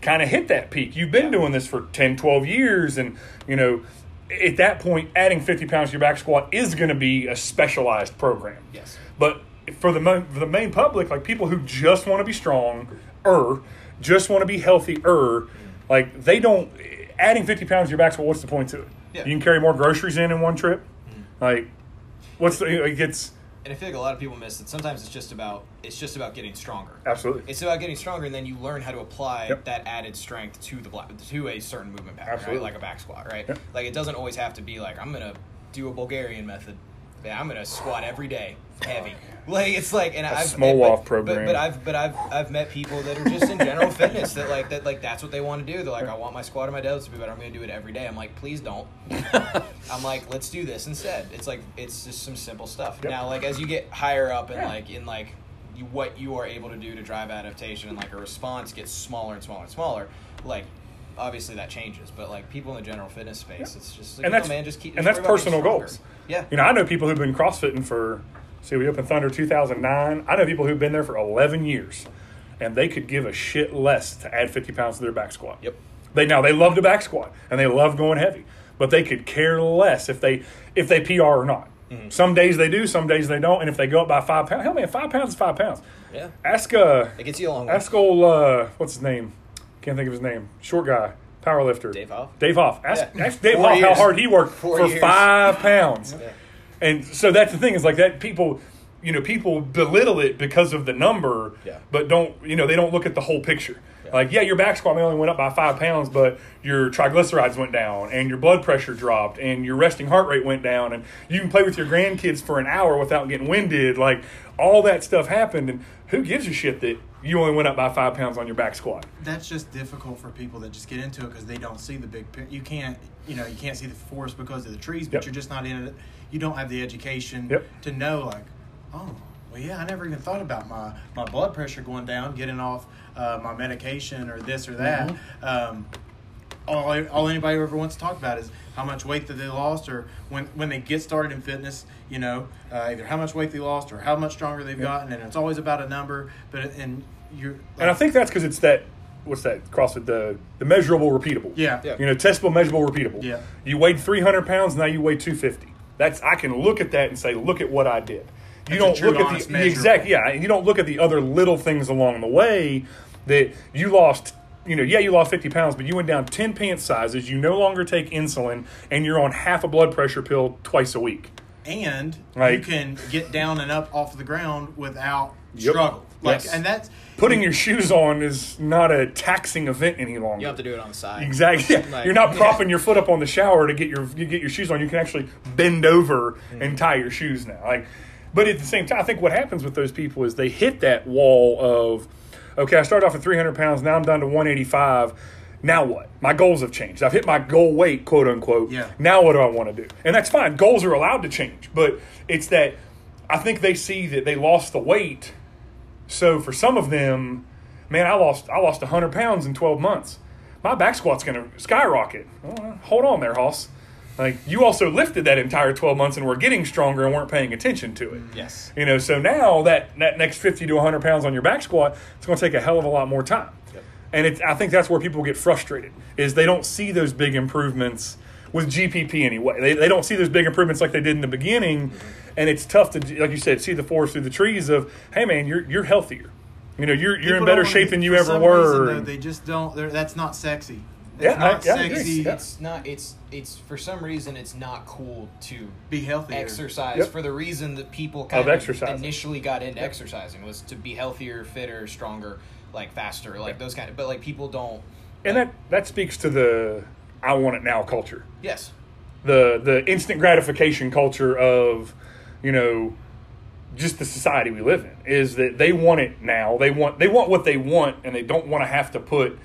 kind of hit that peak. You've been doing this for 10, 12 years, and you know. at that point, adding 50 pounds to your back squat is going to be a specialized program. Yes. But for the mo- for the main public, like people who just want to be strong, er, just want to be healthy, er, like they don't. Adding 50 pounds to your back squat, what's the point to it? Yeah. You can carry more groceries in in one trip. Like, what's the? Like it's And I feel like a lot of people miss that sometimes it's just about it's just about getting stronger. absolutely. It's about getting stronger, and then you learn how to apply Yep. that added strength to the bla- to a certain movement pattern, Absolutely. right? Like a back squat, right? Yep. Like it doesn't always have to be like I'm gonna do a Bulgarian method. Yeah, I'm gonna squat every day, heavy. Like it's like, and I've Smolov but, program. But, but I've but I've I've met people that are just in general fitness that like that like that's what they want to do. They're like, I want my squat and my deadlifts to be better. I'm gonna do it every day. I'm like, please don't. I'm like, let's do this instead. It's like it's just some simple stuff. Yep. Now, like as you get higher up and Yeah. like in like you, what you are able to do to drive adaptation and like a response gets smaller and smaller and smaller, like obviously that changes. But like people in the general fitness space, it's just like, and that's man, just keep and that's worry about getting personal goals. Yeah, You know, I know people who've been CrossFitting for. See, we opened Thunder 2009. I know people who've been there for 11 years, and they could give a shit less to add 50 pounds to their back squat. Yep. They now they love to back squat and they love going heavy, but they could care less if they if they PR or not. Mm-hmm. Some days they do, some days they don't, and if they go up by five pounds, hell man, five pounds is five pounds. yeah. Ask uh, It gets you a long way. ask old uh, what's his name? Can't think of his name. Short guy, power lifter. Dave Hoff? Dave Hoff. Ask, Yeah. ask Dave Four Hoff how hard he worked Four for years. five pounds. Yeah. And so that's the thing is like that people, you know, people belittle it because of the number, Yeah. but don't, you know, they don't look at the whole picture. Yeah. Like, yeah, your back squat may only went up by five pounds, but your triglycerides went down and your blood pressure dropped and your resting heart rate went down and you can play with your grandkids for an hour without getting winded. Like, all that stuff happened. And who gives a shit that you only went up by five pounds on your back squat? That's just difficult for people that just get into it because they don't see the big picture. You can't, you know, you can't see the forest because of the trees, but Yep. you're just not in it. You don't have the education Yep. to know, like, oh, well, yeah, I never even thought about my my blood pressure going down, getting off uh, my medication or this or that. Mm-hmm. Um, all, all anybody ever wants to talk about is how much weight that they lost, or when when they get started in fitness, you know, uh, either how much weight they lost or how much stronger they've gotten, and it's always about a number. But and you're, And I think that's because it's that, what's that, CrossFit, the, the measurable, repeatable. yeah, Yeah. You know, testable, measurable, repeatable. Yeah. You weighed 300 pounds, now you weigh 250. That's I can look at that and say, look at what I did. You That's don't true, look at honest the measure. exact yeah, and you don't look at the other little things along the way that you lost. You know, yeah, you lost 50 pounds, but you went down 10 pant sizes. You no longer take insulin, and you're on half a blood pressure pill twice a week. and you can get down and up off the ground without Yep. struggle. Like, Yes. and that's Putting your shoes on is not a taxing event any longer. You have to do it on the side. Exactly. Yeah. Like- You're not propping your foot up on the shower to get your you get your shoes on. You can actually bend over Mm. and tie your shoes now. Like, but at the same time, I think what happens with those people is they hit that wall of, okay, I started off at 300 pounds. Now I'm down to 185. Now what? My goals have changed. I've hit my goal weight, quote unquote. Yeah. Now what do I want to do? And that's fine. Goals are allowed to change, but it's that I think they see that they lost the weight. So for some of them, man, I lost I lost 100 pounds in 12 months. My back squat's going to skyrocket. Well, hold on there, Hoss. Like you also lifted that entire 12 months and were getting stronger and weren't paying attention to it. Yes. You know, so now that that next 50 to 100 pounds on your back squat, it's going to take a hell of a lot more time. And it's, I think that's where people get frustrated is they don't see those big improvements with GPP anyway. They, they don't see those big improvements like they did in the beginning, and it's tough to, like you said, see the forest through the trees. Of hey, man, you're you're healthier. You know, you're you're in better shape than you ever were. reason, though, they just don't. That's not sexy. Yeah, It's not I- yeah, sexy. Yeah. It's not. It's it's for some reason it's not cool to Be healthy. exercise Yep. for the reason that people kind of, exercising. initially got into exercising was to be healthier, fitter, stronger, like faster, like those kind of. But like people don't. and that that speaks to the I want it now culture. Yes. the the instant gratification culture of you know just the society we live in is that they want it now they want they want what they want and they don't want to have to put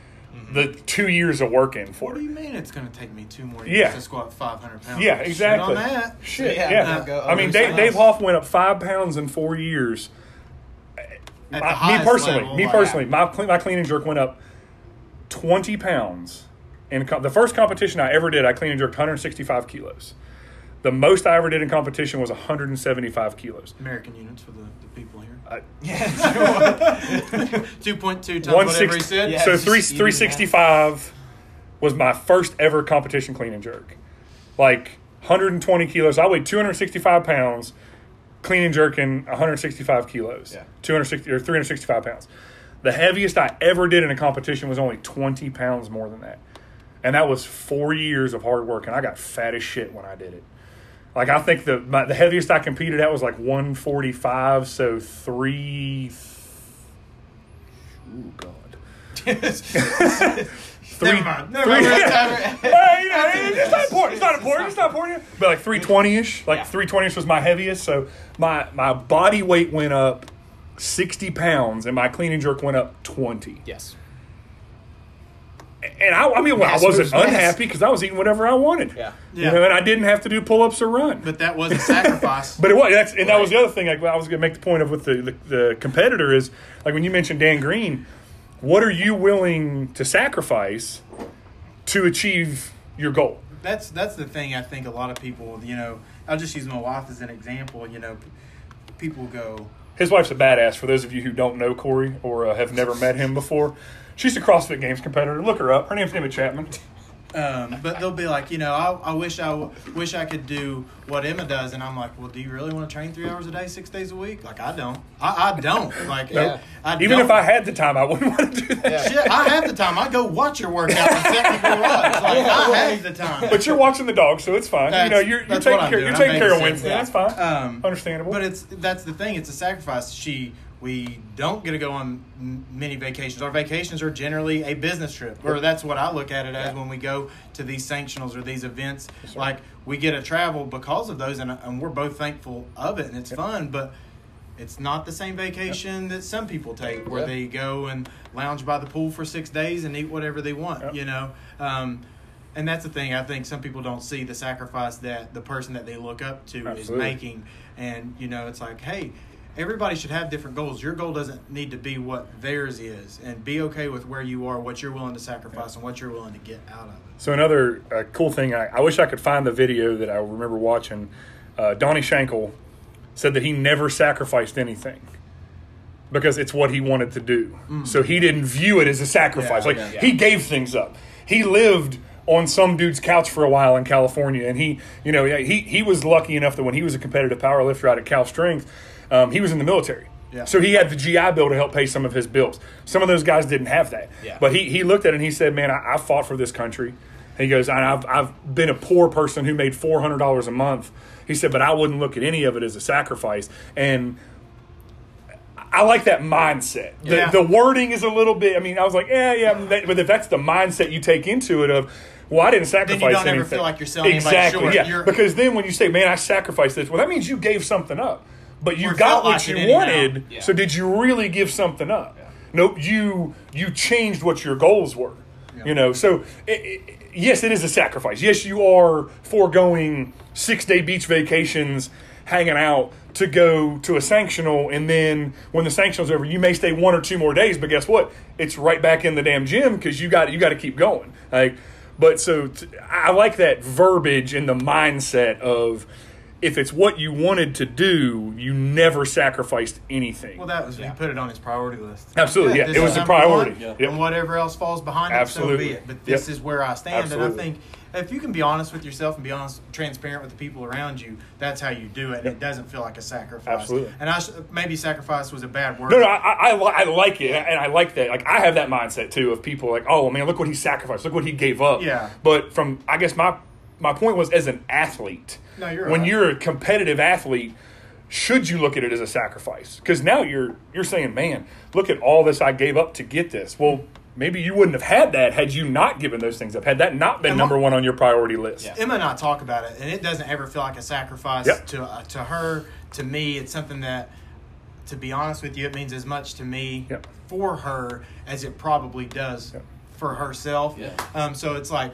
the two years of working for What do you mean it's going to take me two more years Yeah. to squat 500 pounds? yeah Shit exactly on that. shit Yeah, yeah, no, go i mean dave, dave hoff went up five pounds in four years My- me personally level, me like- personally my, cle- my clean and jerk went up 20 pounds in co- the first competition i ever did i clean and jerked 165 kilos the most i ever did in competition was 175 kilos American units for the, the people here. I- Yeah. 2.2 times One whatever he sixty. said. so three three sixty five was my first ever competition clean and jerk. like 120 kilos. I weighed 265 pounds, clean and jerking 165 kilos. Yeah. 260 or 365 pounds. The heaviest I ever did in a competition was only 20 pounds more than that. And that was four years of hard work, and I got fat as shit when I did it. Like I think the my, the heaviest I competed at was like 145, so three. Ooh God. Three, Never mind. Never three- mind. Hey, you know, it's not important. It's not important. It's not important. But like 320 ish, like Yeah. 320 ish was my heaviest. So my my body weight went up 60 pounds, and my clean and jerk went up 20. Yes. And I, I mean, well, I wasn't unhappy because I was eating whatever I wanted. Yeah. You Yeah. know, and I didn't have to do pull ups or run. But that was a sacrifice. But it was, that's, and that was the other thing. Like, I was going to make the point of with the, the the competitor is like when you mentioned Dan Green, what are you willing to sacrifice to achieve your goal? that's that's the thing. I think a lot of people, you know, I'll just use my wife as an example. You know, people go, His wife's a badass. For those of you who don't know Corey or uh, have never met him before, she's a CrossFit Games competitor. Look her up. Her name's Emma Chapman. um, but they'll be like, you know, I, I wish I w- wish I could do what Emma does, and I'm like, well, do you really want to train three hours a day, six days a week? Like I don't. I, I don't. Like Yeah. I Even don't. if I had the time, I wouldn't want to do that. Yeah. Shit, I have the time. I go watch your workout and technical runs. Like I have the time. But you're watching the dog, so it's fine. you know, you're, you're that's taking I'm care. doing. You're I'm taking care of babysitting. Winston. Yeah. That's fine. Um, Understandable. But it's that's the thing. It's a sacrifice. She we don't get to go on many vacations. Our vacations are generally a business trip, or that's what I look at it as when we go to these sanctionals or these events. like we get to travel because of those, and, and we're both thankful of it, and it's fun. But it's not the same vacation that some people take, where Yep. they go and lounge by the pool for six days and eat whatever they want. Yep. You know. Um, and that's the thing. I think some people don't see the sacrifice that the person that they look up to is making. And you know, it's like, hey, everybody should have different goals. Your goal doesn't need to be what theirs is, and be okay with where you are, what you're willing to sacrifice, and what you're willing to get out of it. So another uh, cool thing, I, I wish I could find the video that I remember watching. Uh, Donny Shankle said that he never sacrificed anything because it's what he wanted to do. So he didn't view it as a sacrifice. Yeah, like yeah. he gave things up. He lived on some dude's couch for a while in California, and he, you know, he he was lucky enough that when he was a competitive power lifter out at Cal Strength, um, he was in the military. Yeah. So he had the GI Bill to help pay some of his bills. Some of those guys didn't have that. Yeah. But he, he looked at it and he said, Man, I, I fought for this country. He goes, I've, I've been a poor person who made $400 a month. He said, but I wouldn't look at any of it as a sacrifice. And I like that mindset. The, Yeah. the wording is a little bit, I mean, I was like, yeah, yeah. But if that's the mindset you take into it of, well, I didn't sacrifice don't ever feel like you're selling exactly, yeah. You're- because then when you say, man, I sacrificed this, well, that means you gave something up. But you Or got what like you wanted. Yeah. So did you really give something up? Nope. You you changed what your goals were. You know. So i i yes, it is a sacrifice. Yes, you are foregoing six day beach vacations, hanging out to go to a sanctional, and then when the sanctional's over, you may stay one or two more days. But guess what? It's right back in the damn gym because you got you got to keep going. Like, but so t- I like that verbiage and the mindset of if it's what you wanted to do, you never sacrificed anything. Well, that was he put it on his priority list. Absolutely, yeah. this It is was a priority. one, Yep. and whatever else falls behind it, so Absolutely. be it. But this Yep. is where I stand, and I think if you can be honest with yourself and be honest, transparent with the people around you, that's how you do it. And Yep. it doesn't feel like a sacrifice. Absolutely. And I sh- maybe sacrifice was a bad word. No, no, I, I, I, I like it, and I like that. Like I have that mindset too of people like, oh man, look what he sacrificed, look what he gave up. Yeah. But from, I guess my my point was as an athlete. No, you're when right. you're a competitive athlete, should you look at it as a sacrifice? Because now you're you're saying, man, look at all this I gave up to get this. Well. Maybe you wouldn't have had that had you not given those things up. Had that not been And number one on your priority list. Yeah. Emma and I talk about it, and it doesn't ever feel like a sacrifice Yep. to uh, to her. To me, it's something that, to be honest with you, it means as much to me Yep. for her as it probably does Yep. for herself. Yeah. Um, so it's like,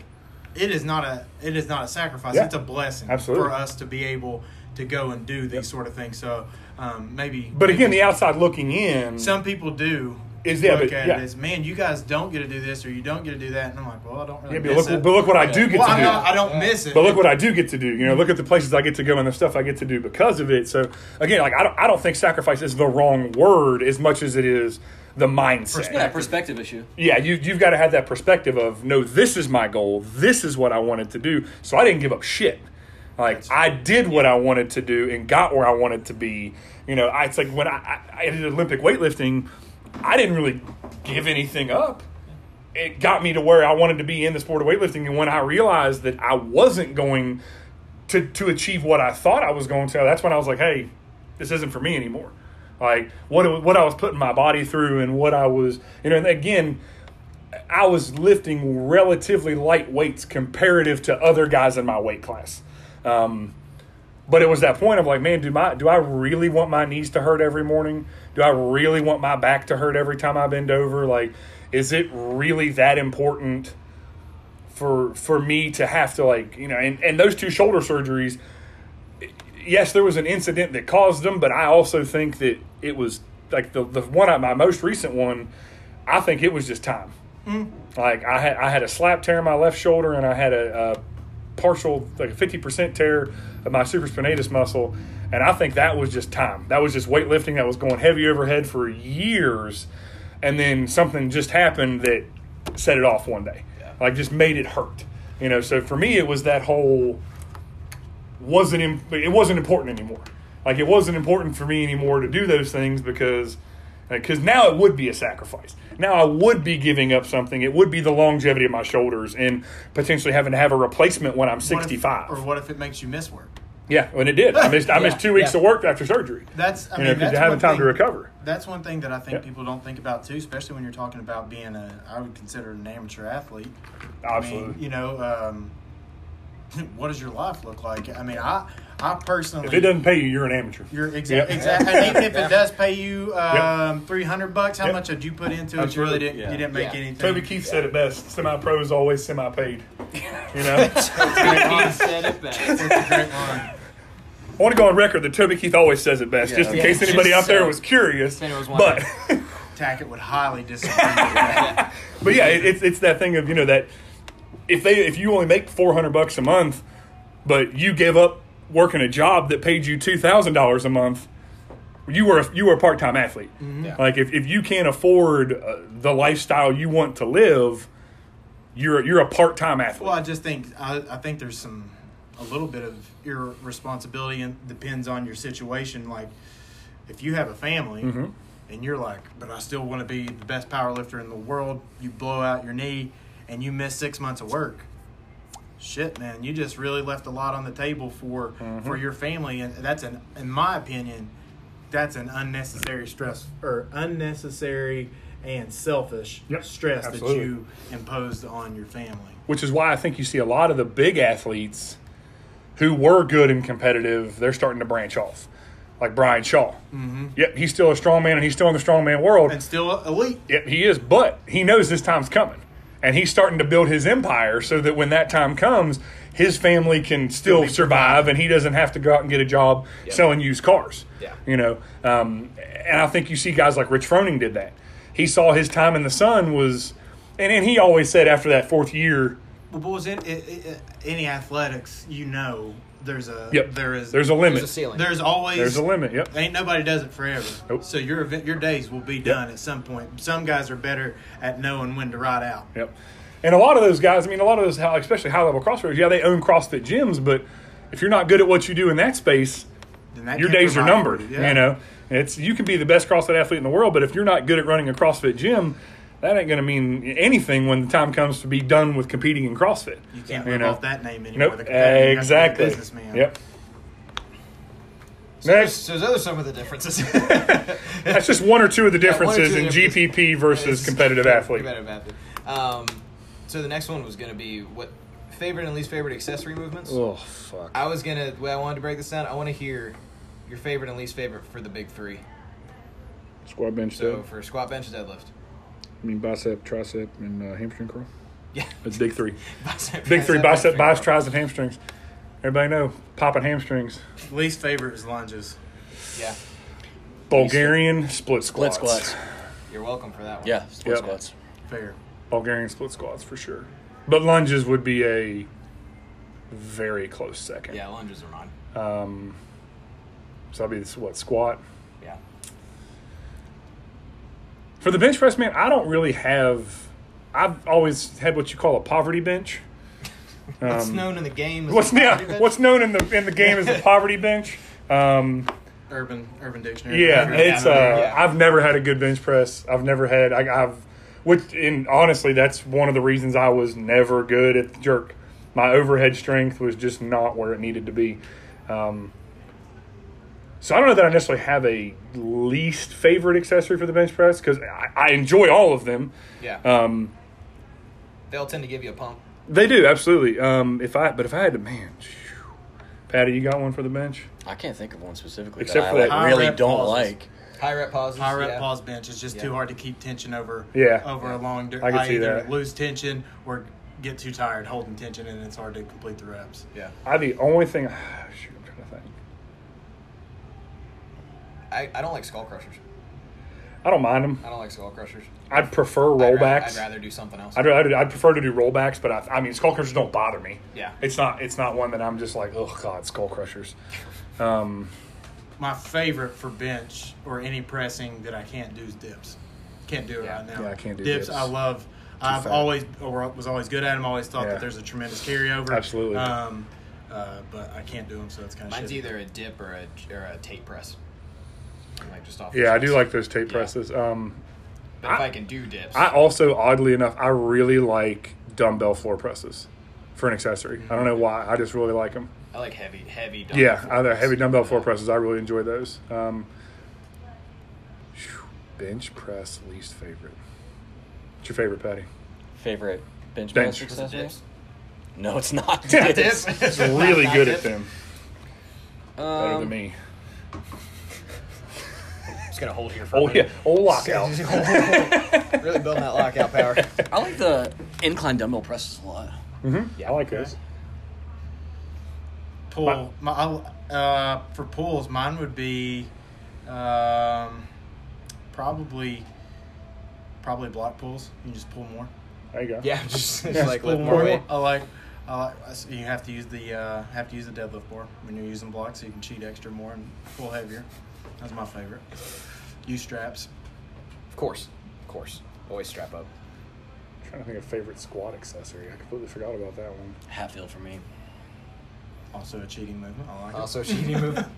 it is not a it is not a sacrifice. Yeah. It's a blessing Absolutely. for us to be able to go and do these sort of things. So um, maybe. But again, the outside looking in, some people do. Is- yeah, look but- at yeah. it as man, you guys don't get to do this or you don't get to do that, and I'm like, well, I don't really yeah, but look, it. but look what I do get well, to I'm do. not, I don't miss it. But look what I do get to do. You know, look at the places I get to go and the stuff I get to do because of it. So again, like I don't, I don't think sacrifice is the wrong word as much as it is the mindset. Yeah, perspective issue. Yeah, you, you've got to have that perspective of no, this is my goal. This is what I wanted to do. So I didn't give up shit. Like I did what I wanted to do and got where I wanted to be. You know, I, it's like when I, I, I did Olympic weightlifting, I didn't really give anything up. It got me to where I wanted to be in the sport of weightlifting. And when I realized that I wasn't going to to achieve what I thought I was going to, that's when I was like, hey, this isn't for me anymore. Like what what I was putting my body through and what I was, you know, and again, I was lifting relatively light weights comparative to other guys in my weight class. Um, but it was that point of like, man, do my do I really want my knees to hurt every morning? Do I really want my back to hurt every time I bend over? Like, is it really that important for for me to have to like you know? And and those two shoulder surgeries, yes, there was an incident that caused them, but I also think that it was like the the one my most recent one. I think it was just time. Mm. Like I had I had a slap tear in my left shoulder, and I had a, a partial like a fifty percent tear of my supraspinatus muscle, and I think that was just time. That was just weightlifting that was going heavy overhead for years, and then something just happened that set it off one day. Like just made it hurt. You know, so for me it was that whole wasn't im- it wasn't important anymore. Like it wasn't important for me anymore to do those things because because now it would be a sacrifice. Now I would be giving up something. It would be the longevity of my shoulders and potentially having to have a replacement when I'm What if- 65. or what if it makes you miss work? yeah, when it did, I missed I missed two weeks yeah. of work after surgery. That's I you mean know, that's you're having time to recover. That's one thing that I think Yeah. people don't think about too, especially when you're talking about being a I would consider an amateur athlete. Absolutely. I mean, you know, um, what does your life look like? I mean, I I personally if it doesn't pay you, you're an amateur. You're Yep. exactly exactly. And even if it does pay you um, three hundred bucks, how Yep. much did you put into it? You really didn't. Yeah. You didn't make Yeah. anything. Toby Keith said it best: "Semi-pro is always semi-paid." You know, He said it best. It's a great. I want to go on record that Toby Keith always says it best, just in Yeah. case anybody just out there was curious. was But. Tackett would highly disagree with that. but yeah, it, it's it's that thing of you know that if they if you only make four hundred bucks a month, but you give up working a job that paid you two thousand dollars a month, you were a, you were a part time athlete. Yeah. Like if, if you can't afford uh, the lifestyle you want to live, you're you're a part time athlete. Well, I just think I, I think there's some a little bit of irresponsibility and depends on your situation. Like if you have a family Mm-hmm. and you're like, but I still want to be the best power lifter in the world. You blow out your knee and you miss six months of work. Shit, man, you just really left a lot on the table for Mm-hmm. for your family, and that's an, in my opinion, that's an unnecessary stress or unnecessary and selfish Yep, stress absolutely. that you imposed on your family. which is why I think you see a lot of the big athletes who were good and competitive. They're starting to branch off, like Brian Shaw. Mm-hmm. Yep, he's still a strongman and he's still in the strongman world. and still elite. Yep, he is, but he knows this time's coming. And he's starting to build his empire so that when that time comes, his family can still survive and he doesn't have to go out and get a job selling used cars. Yeah. You know, um, and I think you see guys like Rich Froning did that. He saw his time in the sun was, and, and he always said after that fourth year, Well, boys, in, in, in any athletics, you know, there's a yep, there is there's a limit. There's a ceiling. there's always There's a limit. Yep. Ain't nobody does it forever. Nope. So your event, your days will be done at some point. Some guys are better at knowing when to ride out. Yep. And a lot of those guys, I mean, a lot of those, high- especially high level CrossFitters, yeah, they own CrossFit gyms, but if you're not good at what you do in that space, Then that your can't days are numbered. you. Yeah. You know, it's you can be the best CrossFit athlete in the world, but if you're not good at running a CrossFit gym, that ain't going to mean anything when the time comes to be done with competing in CrossFit. You can't You live know. off that name anymore. Nope. The competitor, you have to be a Exactly. businessman. Yep. So those, Next, so those are some of the differences. that's just one or two of the Yeah, one or two differences of in differences. GPP versus competitive athlete. Competitive athlete. Um, so the next one was going to be what favorite and least favorite accessory movements. Oh fuck! I was gonna. Well, I wanted to break this down. I want to hear your favorite and least favorite for the big three. Squat bench, So for squat, bench, deadlift. I mean bicep, tricep, and uh, hamstring curl. Yeah. That's big three. Bicep, Big three: tricep, bicep, hamstring biceps, curl. tries, and hamstrings. Everybody know popping hamstrings. Least favorite is lunges. Yeah. Bulgarian split Split squats. squats. You're welcome for that one. Yeah, split Yep. squats. Fair. Bulgarian split squats for sure. But lunges would be a very close second. Yeah, lunges are mine. Um, so that'd be this, what squat. Yeah. For the bench press, man, I don't really have. I've always had what you call a poverty bench. What's Um, known in the game? As What's the yeah, bench? what's known in the in the game is the poverty bench. Um, Urban Urban Dictionary. yeah, it's uh, Yeah. I've never had a good bench press. I've never had. I, I've, which, and honestly, that's one of the reasons I was never good at the jerk. My overhead strength was just not where it needed to be. Um, so I don't know that I necessarily have a least favorite accessory for the bench press because I, I enjoy all of them. Yeah, Um, they'll tend to give you a pump. they do absolutely. Um, if I, but if I had to, man, phew. Patty, you got one for the bench? I can't think of one specifically Except that for I that- like, really don't pauses. like. High rep pauses. High rep yeah. pause bench is just Yeah. too hard to keep tension over. Yeah. Over a long. dur- I can see either that. lose tension or get too tired holding tension, and it's hard to complete the reps. Yeah, I the only thing. Shoot, I'm trying to think. I, I don't like skull crushers. I don't mind them. I don't like skull crushers. I'd prefer I'd ra- rollbacks. I'd rather do something else. I'd, I'd, I'd prefer to do rollbacks, but I, I mean, skull crushers don't bother me. Yeah. It's not. It's not one that I'm just like, oh god, skull crushers. Um, My favorite for bench or any pressing that I can't do is dips. Can't do it Yeah. right now. Yeah, I can't do dips. dips. I love. I've fat. always or was always good at them. Always thought Yeah. that there's a tremendous carryover. Absolutely. Um, uh, but I can't do them, so it's kind of. Mine's either a dip or a or a Tate press. Like just off. yeah, I do like those Tate Yeah. presses. Um, But if I- I can do dips, I also, oddly enough, I really like dumbbell floor presses for an accessory. I don't know why. I just really like them. I like heavy, heavy. dumbbell Yeah, floor either heavy dumbbell floor presses. I really enjoy those. Um, phew, bench press least favorite. What's your favorite, Patty? Favorite bench, Bench. press Is accessory? No, it's not. Yeah, Dips. It's really Not good at dips? them. Better Um, than me. Just gonna hold here for. a Oh yeah, oh lockout. really building that lockout power. I like the incline dumbbell presses a lot. hmm Yeah. I like those. Pull. My, I- uh, for pulls, mine would be um, probably probably block pulls. You can just pull more. There you go. Yeah, just, just Yeah, like pull lift more. more weight. I like. I like. You have to use the uh, have to use the deadlift bar when you're using blocks, so you can cheat extra more and pull heavier. That's my favorite. Use straps. Of course, of course. Always strap up. I'm trying to think of favorite squat accessory. I completely forgot about that one. Hatfield for me. Also a cheating move. I like it. Also, a cheating move.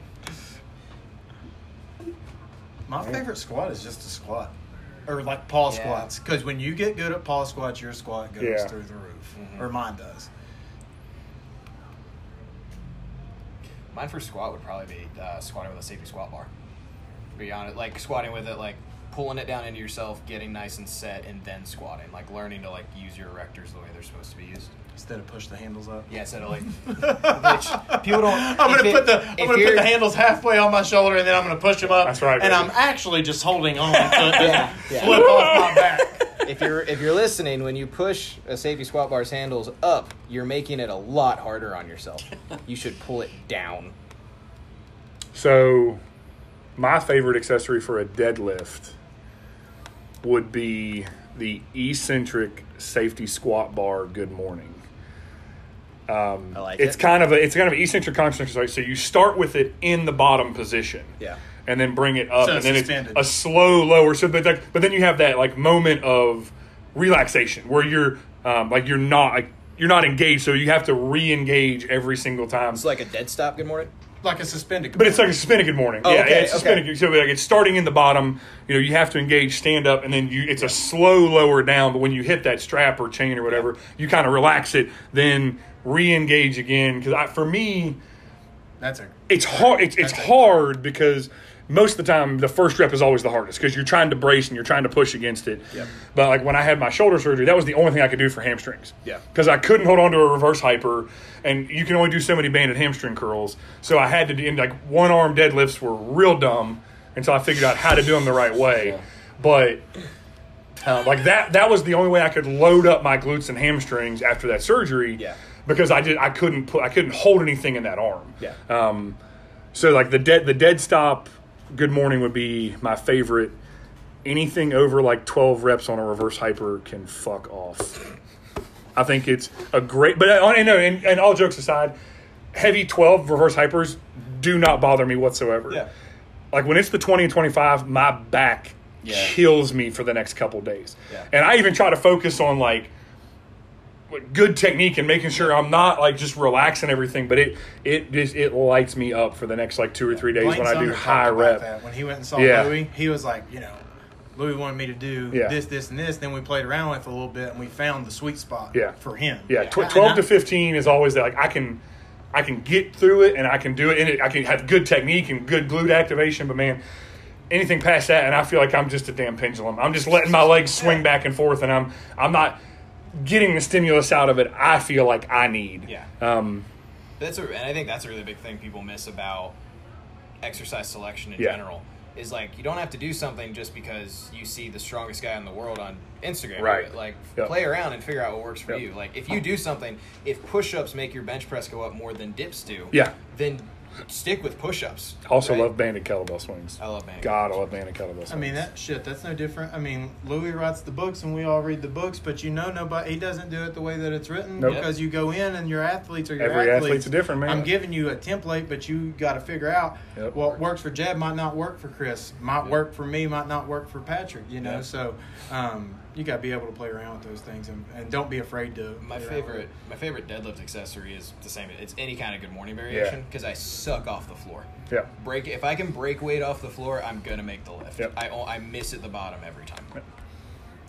My favorite squat is just a squat, or like pause Yeah. squats. Because when you get good at pause squats, your squat goes Yeah. through the roof, Mhm. or mine does. Mine for squat would probably be uh, squatting with a safety squat bar. To be honest, like squatting with it, like pulling it down into yourself, getting nice and set, and then squatting. Like learning to like use your erectors the way they're supposed to be used. Instead of push the handles up. Yeah, instead of like which people don't. I'm gonna it- put the I'm gonna put the handles halfway on my shoulder and then I'm gonna push them up. That's right, And baby. I'm actually just holding on, so it Yeah, yeah. flip off my back. if you're if you're listening, when you push a safety squat bar's handles up, you're making it a lot harder on yourself. You should pull it down. So, my favorite accessory for a deadlift would be the eccentric safety squat bar. Good morning. Um, I like it's it. kind of a it's kind of an eccentric constant exercise. So you start with it in the bottom position, Yeah. and then bring it up, So and then suspended. it's a slow lower. So, but like, but then you have that like moment of relaxation where you're um, like you're not like you're not engaged, so you have to re-engage every single time. It's like a dead stop. Good morning. Like a suspended. Good But it's like a suspended good morning. Oh, yeah, okay, it's okay. suspended. So like it's starting in the bottom. You know, you have to engage, stand up, and then you. It's a slow lower down. But when you hit that strap or chain or whatever, you kind of relax it, then re-engage again. Because for me, That's a. it's hard. It's, it's hard because most of the time the first rep is always the hardest because you're trying to brace and you're trying to push against it. Yep. But like when I had my shoulder surgery, that was the only thing I could do for hamstrings. Yeah. Because I couldn't hold on to a reverse hyper, and you can only do so many banded hamstring curls. So I had to do like one arm deadlifts were real dumb until I figured out how to do them the right way. Yeah. But uh, like that that was the only way I could load up my glutes and hamstrings after that surgery. Yeah. Because I did I couldn't put I couldn't hold anything in that arm. Yeah. Um, so like the dead the dead stop good morning would be my favorite. Anything over like twelve reps on a reverse hyper can fuck off. I think it's a great, but on and, no, and, and all jokes aside, heavy twelve reverse hypers do not bother me whatsoever. Yeah. Like when it's the twenty and twenty five, my back Yeah. kills me for the next couple days. Yeah. And I even try to focus on like good technique and making sure I'm not like just relaxing everything, but it it just it lights me up for the next like two or three days Blaine when I do high rep. That. When he went and saw Yeah. Louie, he was like, you know, Louie wanted me to do Yeah. this, this, and this. Then we played around with it a little bit, and we found the sweet spot Yeah. for him. Yeah, tw- twelve I- to fifteen is always that. Like I can, I can get through it, and I can do it, and it, I can have good technique and good glute activation. But man, anything past that, and I feel like I'm just a damn pendulum. I'm just letting my legs swing back and forth, and I'm I'm not getting the stimulus out of it. I feel like I need. Yeah. Um, That's a, and I think that's a really big thing people miss about exercise selection in Yeah. general. Is like you don't have to do something just because you see the strongest guy in the world on Instagram. Right. Like Yep. play around and figure out what works for Yep. you. Like if you do something, if push-ups make your bench press go up more than dips do, Yeah. then stick with push-ups. also right? love banded kettlebell swings. I love banded God, I love banded kettlebell swings. I mean that shit. That's no different. I mean, Louie writes the books, and we all read the books, but you know, nobody he doesn't do it the way that it's written Nope. because you go in and your athletes are your Every athletes. athlete's different, man. I'm giving you a template, but you got to figure out Yep. what works for Jeb might not work for Chris, might work for me, might not work for Patrick. You know, Yeah. so um, you got to be able to play around with those things, and, and don't be afraid to. My play with favorite, my favorite deadlift accessory is the same. It's any kind of good morning variation because I suck off the floor. yeah. Break if I can break weight off the floor, I'm gonna make the lift. Yep. I I miss at the bottom every time.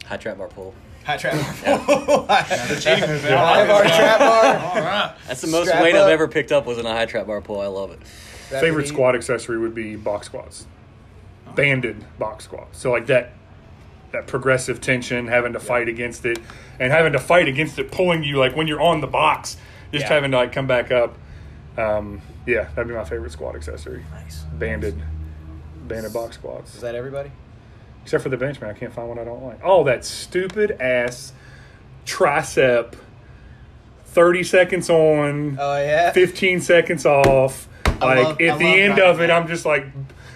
High trap bar pull. High trap. The cheating move. High bar trap bar. All right. That's the most Strap weight up. I've ever picked up was in a high trap bar pull. I love it. Favorite squat accessory would be box squats, banded box squats. So like that, that progressive tension, having to fight against it, and having to fight against it, pulling you like when you're on the box, just Yeah. having to like come back up. Um, yeah, that'd be my favorite squat accessory. Nice. Banded, banded box squats. Is that everybody? Except for the bench man, I can't find one I don't like. Oh, that stupid ass tricep. Thirty seconds on. Oh yeah. 15 seconds off. I Like love- at I the end of it, I'm just like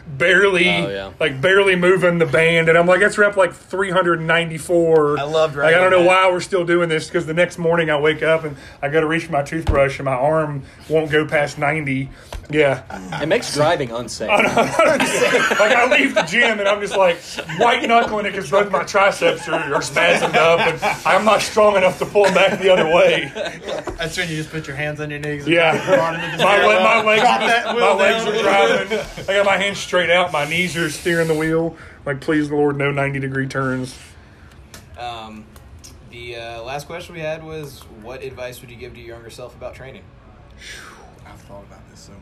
barely, Oh, yeah. like barely moving the band, and I'm like, that's rep like 394. I loved Like I don't know that. why we're still doing this because the next morning I wake up and I got to reach for my toothbrush and my arm won't go past 90. Yeah, It makes driving unsafe. like I leave the gym and I'm just like white knuckling it because both my triceps are, are spasmed up and I'm not strong enough to pull them back the other way. That's when you just put your hands on your knees. and Yeah. put your bottom of the My, stairwell. le- my legs, are, that just, wheel my legs are driving. I got my hands straight out. My knees are steering the wheel. Like, please, Lord, no 90 degree turns. Um, the uh, last question we had was, what advice would you give to your younger self about training? I've thought about this so much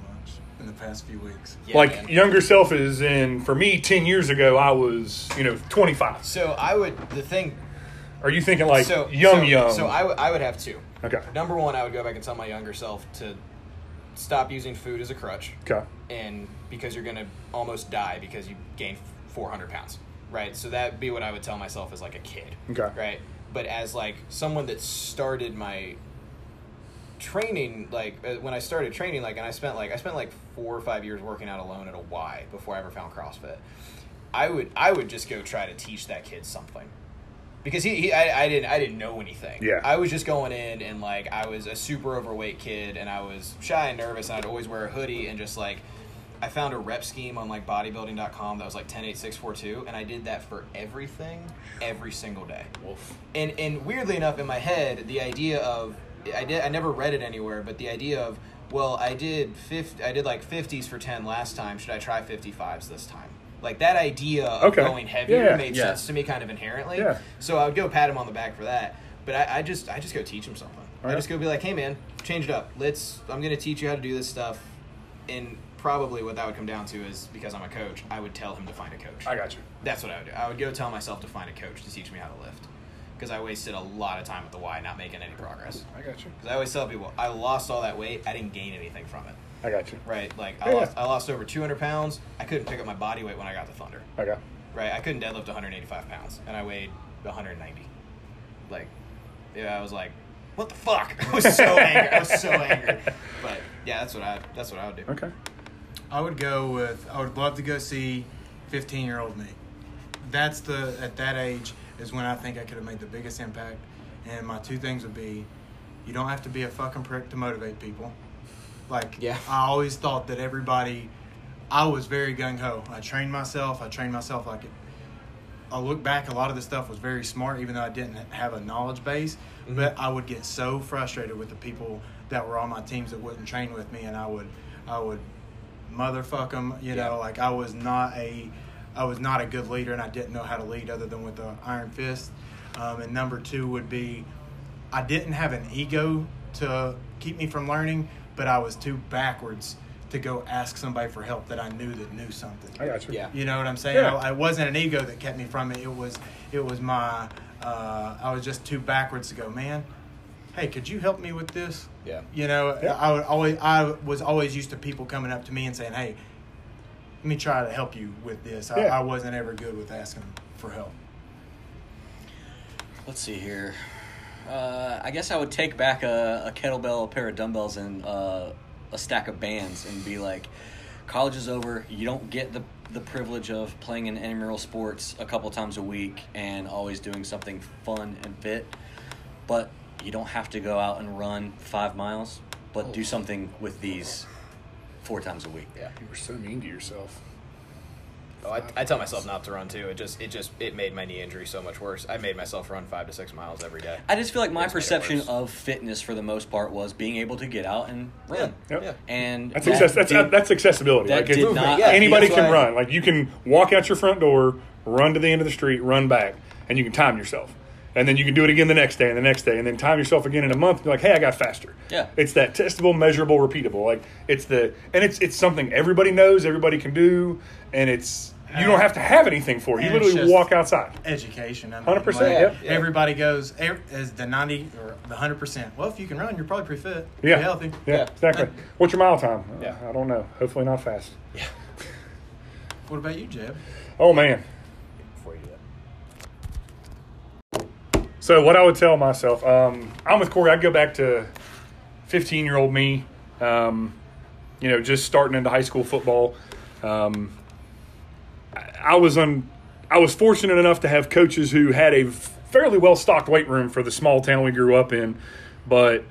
in the past few weeks. Yeah, like, man. younger self is in, for me, 10 years ago, I was, you know, 25. So I would the thing. Are you thinking like so young, so, young? So I would I would have two. okay. Number one, I would go back and tell my younger self to stop using food as a crutch. Okay. and because you're gonna almost die because you gain 400 pounds right so that'd be what i would tell myself as like a kid Okay. right but as like someone that started my training like uh, when i started training like and i spent like i spent like four or five years working out alone at a y before i ever found crossfit i would i would just go try to teach that kid something because he, he I, I didn't I didn't know anything. Yeah. I was just going in and like I was a super overweight kid and I was shy and nervous and I'd always wear a hoodie and just like I found a rep scheme on like bodybuilding.com that was like 10 8 6 4 2 and I did that for everything every single day. Wolf. And and weirdly enough in my head the idea of I did I never read it anywhere but the idea of well I did 50 I did like 50s for 10 last time should I try 55s this time? Like that idea of Okay. going heavier Yeah. made Yeah. sense to me kind of inherently. Yeah. So I would go pat him on the back for that. But I, I just I just go teach him something. I Alright. just go be like, hey man, change it up. Let's I'm gonna teach you how to do this stuff. And probably what that would come down to is because I'm a coach, I would tell him to find a coach. I got you. That's what I would do. I would go tell myself to find a coach to teach me how to lift. Because I wasted a lot of time at the Y not making any progress. I got you. Because I always tell people, I lost all that weight, I didn't gain anything from it. I got you. Right? Like I Yeah. lost I lost over two hundred pounds. I couldn't pick up my body weight when I got to Thunder Okay. right? I couldn't deadlift 185 pounds, and I weighed 190. Like, yeah, I was like, what the fuck? I was so angry. I was so angry. But yeah, that's what I that's what I would do. Okay. I would go with. I would love to go see fifteen year old me. That's the at that age is when I think I could have made the biggest impact. And my two things would be, you don't have to be a fucking prick to motivate people. Like Yeah. I always thought that everybody. I was very gung ho. I trained myself. I trained myself like it. I look back, a lot of the stuff was very smart, even though I didn't have a knowledge base. Mm-hmm. But I would get so frustrated with the people that were on my teams that wouldn't train with me, and I would, I would, motherfuck them. You know, like I was not a, I was not a good leader, and I didn't know how to lead other than with the iron fist. Um, and number two would be, I didn't have an ego to keep me from learning, but I was too backwards to go ask somebody for help that I knew that knew something. I got you. Yeah. You know what I'm saying? Yeah. I, it wasn't an ego that kept me from it. It was it was my uh, I was just too backwards to go, man. Hey, could you help me with this? Yeah. You know, Yeah. I would always I was always used to people coming up to me and saying, "Hey, let me try to help you with this." I, Yeah. I wasn't ever good with asking for help. Let's see here. Uh, I guess I would take back a, a kettlebell, a pair of dumbbells, and uh, a stack of bands, and be like, "College is over. You don't get the the privilege of playing in intramural sports a couple times a week and always doing something fun and fit, but you don't have to go out and run five miles, but do something with these four times a week." Yeah. You were so mean to yourself. Oh, I, I tell myself not to run too. It just it just it made my knee injury so much worse. I made myself run five to six miles every day. I just feel like my It's made it perception of fitness for the most part was being able to get out and run. Yep. Yeah. And That's, that access, that's, did- that's accessibility. that Like, did not- yeah, anybody can why- run. Like you can walk out your front door, run to the end of the street, run back, and you can time yourself. And then you can do it again the next day and the next day, and then time yourself again in a month. And you're like, hey, I got faster. Yeah. it's that testable, measurable, repeatable. Like it's the and it's it's something everybody knows, everybody can do, and it's you don't uh, have to have anything for it. You literally walk outside. Education. I mean, 100%, like, yep. Yeah. Everybody goes as the ninety or the hundred percent. Well, if you can run, you're probably pretty fit. Yeah, Pretty healthy. Yeah, Yeah. exactly. What's your mile time? Yeah. I don't know. Hopefully not fast. Yeah. What about you, Jeb? Oh man. So what I would tell myself, um, I'm with Corey. I'd go back to 15 year old me. Um, you know, just starting into high school football. Um, I, I was on. I was fortunate enough to have coaches who had a fairly well stocked weight room for the small town we grew up in, but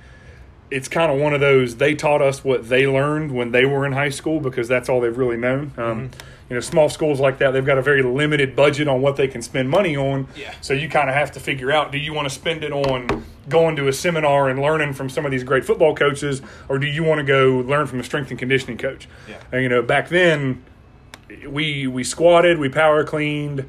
it's kind of one of those. They taught us what they learned when they were in high school because that's all they've really known. Um, You know, small schools like that, they've got a very limited budget on what they can spend money on. Yeah. So you kind of have to figure out: do you want to spend it on going to a seminar and learning from some of these great football coaches, or do you want to go learn from a strength and conditioning coach? Yeah. And, you know, back then, we we squatted, we power cleaned,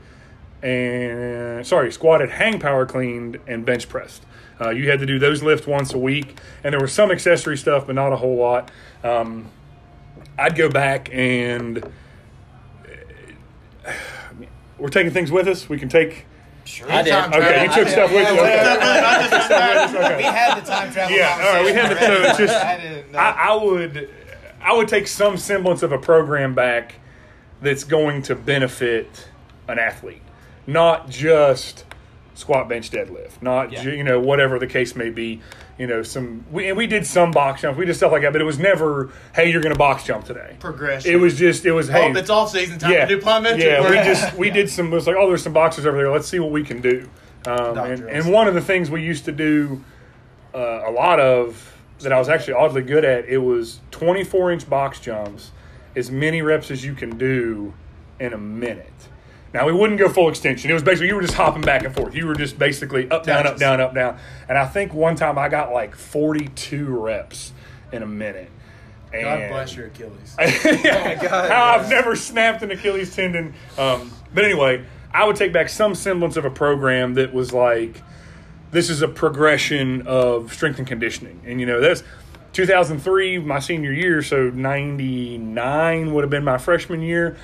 and sorry, squatted, hang power cleaned, and bench pressed. Uh, you had to do those lifts once a week, and there was some accessory stuff, but not a whole lot. Um, I'd go back and uh, we're taking things with us. We can take. Sure. I did. Anytime Okay, you travel. took stuff with you. Okay. Okay. We had the time travel. Yeah, all right. We had the so just. I didn't know. I, I would I would take some semblance of a program back that's going to benefit an athlete, not just squat, bench, deadlift, not Yeah. you know whatever the case may be. You know, some we and we did some box jumps, we did stuff like that, but it was never, hey, you're going to box jump today. Progression. It was just it was hey, oh, it's off season time yeah, to do plyometric yeah. We just we did some. It was like, oh, there's some boxers over there. Let's see what we can do. Um, and, and one of the things we used to do uh, a lot of that I was actually oddly good at. It was 24 inch box jumps, as many reps as you can do in a minute. Now we wouldn't go full extension. It was basically you were just hopping back and forth. You were just basically up down up down up down. And I think one time I got like 42 reps in a minute. God bless your Achilles. yeah, God, I've yes. never snapped an Achilles tendon. Um, but anyway, I would take back some semblance of a program that was like, this is a progression of strength and conditioning. And, you know, that's 2003, my senior year, so 99 would have been my freshman year.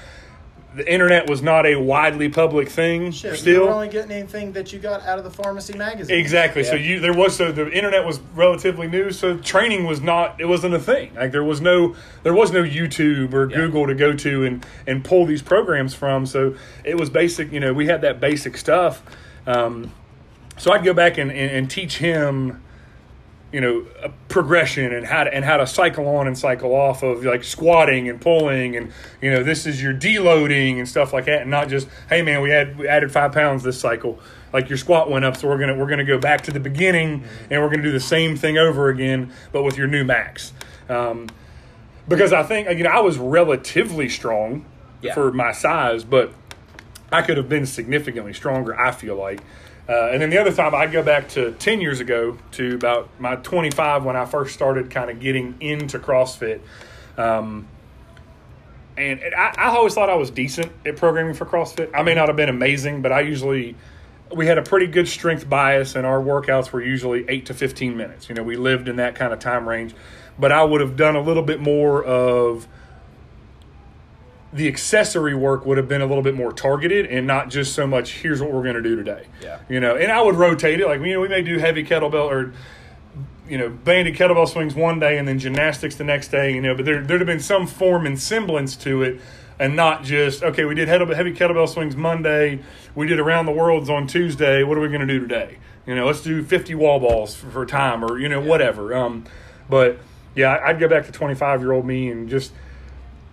The internet was not a widely public thing Shit, still. you were only getting anything that you got out of the pharmacy magazine. Exactly. So you there was so the internet was relatively new, so training was not it wasn't a thing. Like there was no there was no YouTube or Yeah. Google to go to and and pull these programs from. So it was basic. You know, we had that basic stuff. Um, so I'd go back and, and, and teach him you know a progression and how to and how to cycle on and cycle off of like squatting and pulling and you know this is your deloading and stuff like that and not just hey man we had we added five pounds this cycle like your squat went up so we're gonna we're gonna go back to the beginning and we're gonna do the same thing over again but with your new max um, because I think you know I was relatively strong Yeah. for my size but I could have been significantly stronger. I feel like. Uh, and then the other time, I'd go back to 10 years ago to about my 25 when I first started kind of getting into CrossFit. Um, and I, I always thought I was decent at programming for CrossFit. I may not have been amazing, but I usually we had a pretty good strength bias, and our workouts were usually eight to fifteen minutes. You know, we lived in that kind of time range. But I would have done a little bit more of the accessory work would have been a little bit more targeted and not just so much here's what we're going to do today. Yeah. You know, and I would rotate it like you know we may do heavy kettlebell or you know, banded kettlebell swings one day and then gymnastics the next day, you know, but there, there'd have been some form and semblance to it and not just, okay, we did heavy kettlebell swings Monday, we did around the worlds on Tuesday, what are we going to do today? You know, let's do 50 wall balls for, for time or, you know, whatever. Um, but yeah, I'd go back to 25 year old me and just,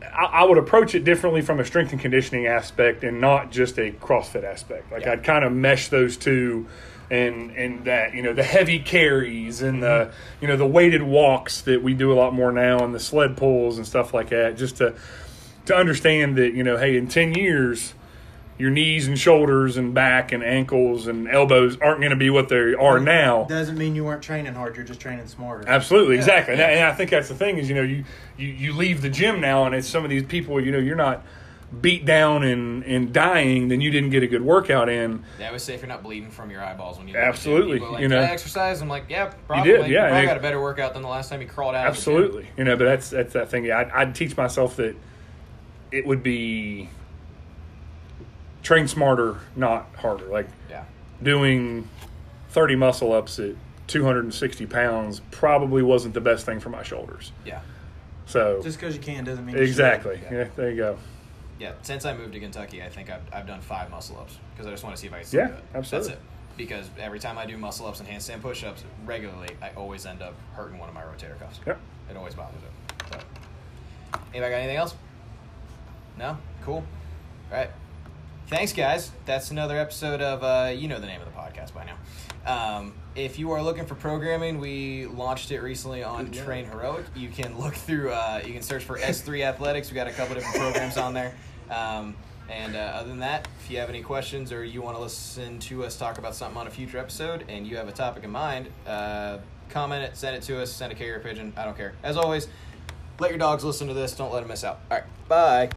I, I, would approach it differently from a strength and conditioning aspect and not just a CrossFit aspect. Like Yeah. I'd kind of mesh those two and and that you know the heavy carries and the mm-hmm. you know the weighted walks that we do a lot more now and the sled pulls and stuff like that just to to understand that you know hey in 10 years your knees and shoulders and back and ankles and elbows aren't going to be what they are now Doesn't mean you weren't training hard. You're just training smarter. Absolutely, exactly, And, I, and I think that's the thing is you know you, you you leave the gym now and it's some of these people you know you're not beat down and and dying then you didn't get a good workout in. Yeah, I would say if you're not bleeding from your eyeballs when you Absolutely, people like, you know. "Did I exercise. I'm like, yeah, probably. did, yeah, probably and- got a better workout than the last time you crawled out. of the gym." Absolutely, you know, but that's that's that thing. I'd, I'd teach myself that it would be train smarter, not harder. Like Yeah, doing thirty muscle ups at 260 pounds probably wasn't the best thing for my shoulders. yeah, So Just because you can doesn't mean you exactly, Yeah. yeah. there you go. yeah. Since I moved to Kentucky, I think I've, I've done five muscle ups because I just want to see if I can still Yeah, do it. absolutely. That's it. Because every time I do muscle ups and handstand push ups regularly, I always end up hurting one of my rotator cuffs. Yep. It always bothers it. So. Anybody got anything else? No? Cool. All right. Thanks, guys. That's another episode of, uh, you know the name of the podcast by now. Um, if you are looking for programming, we launched it recently on TrainHeroic. You can look through, uh, you can search for S3 Athletics. We got a couple different programs on there. Um, and uh, other than that, if you have any questions or you want to listen to us talk about something on a future episode and you have a topic in mind, uh, comment it, send it to us, send a carrier pigeon. I don't care. As always, let your dogs listen to this. Don't let them miss out. All right. Bye.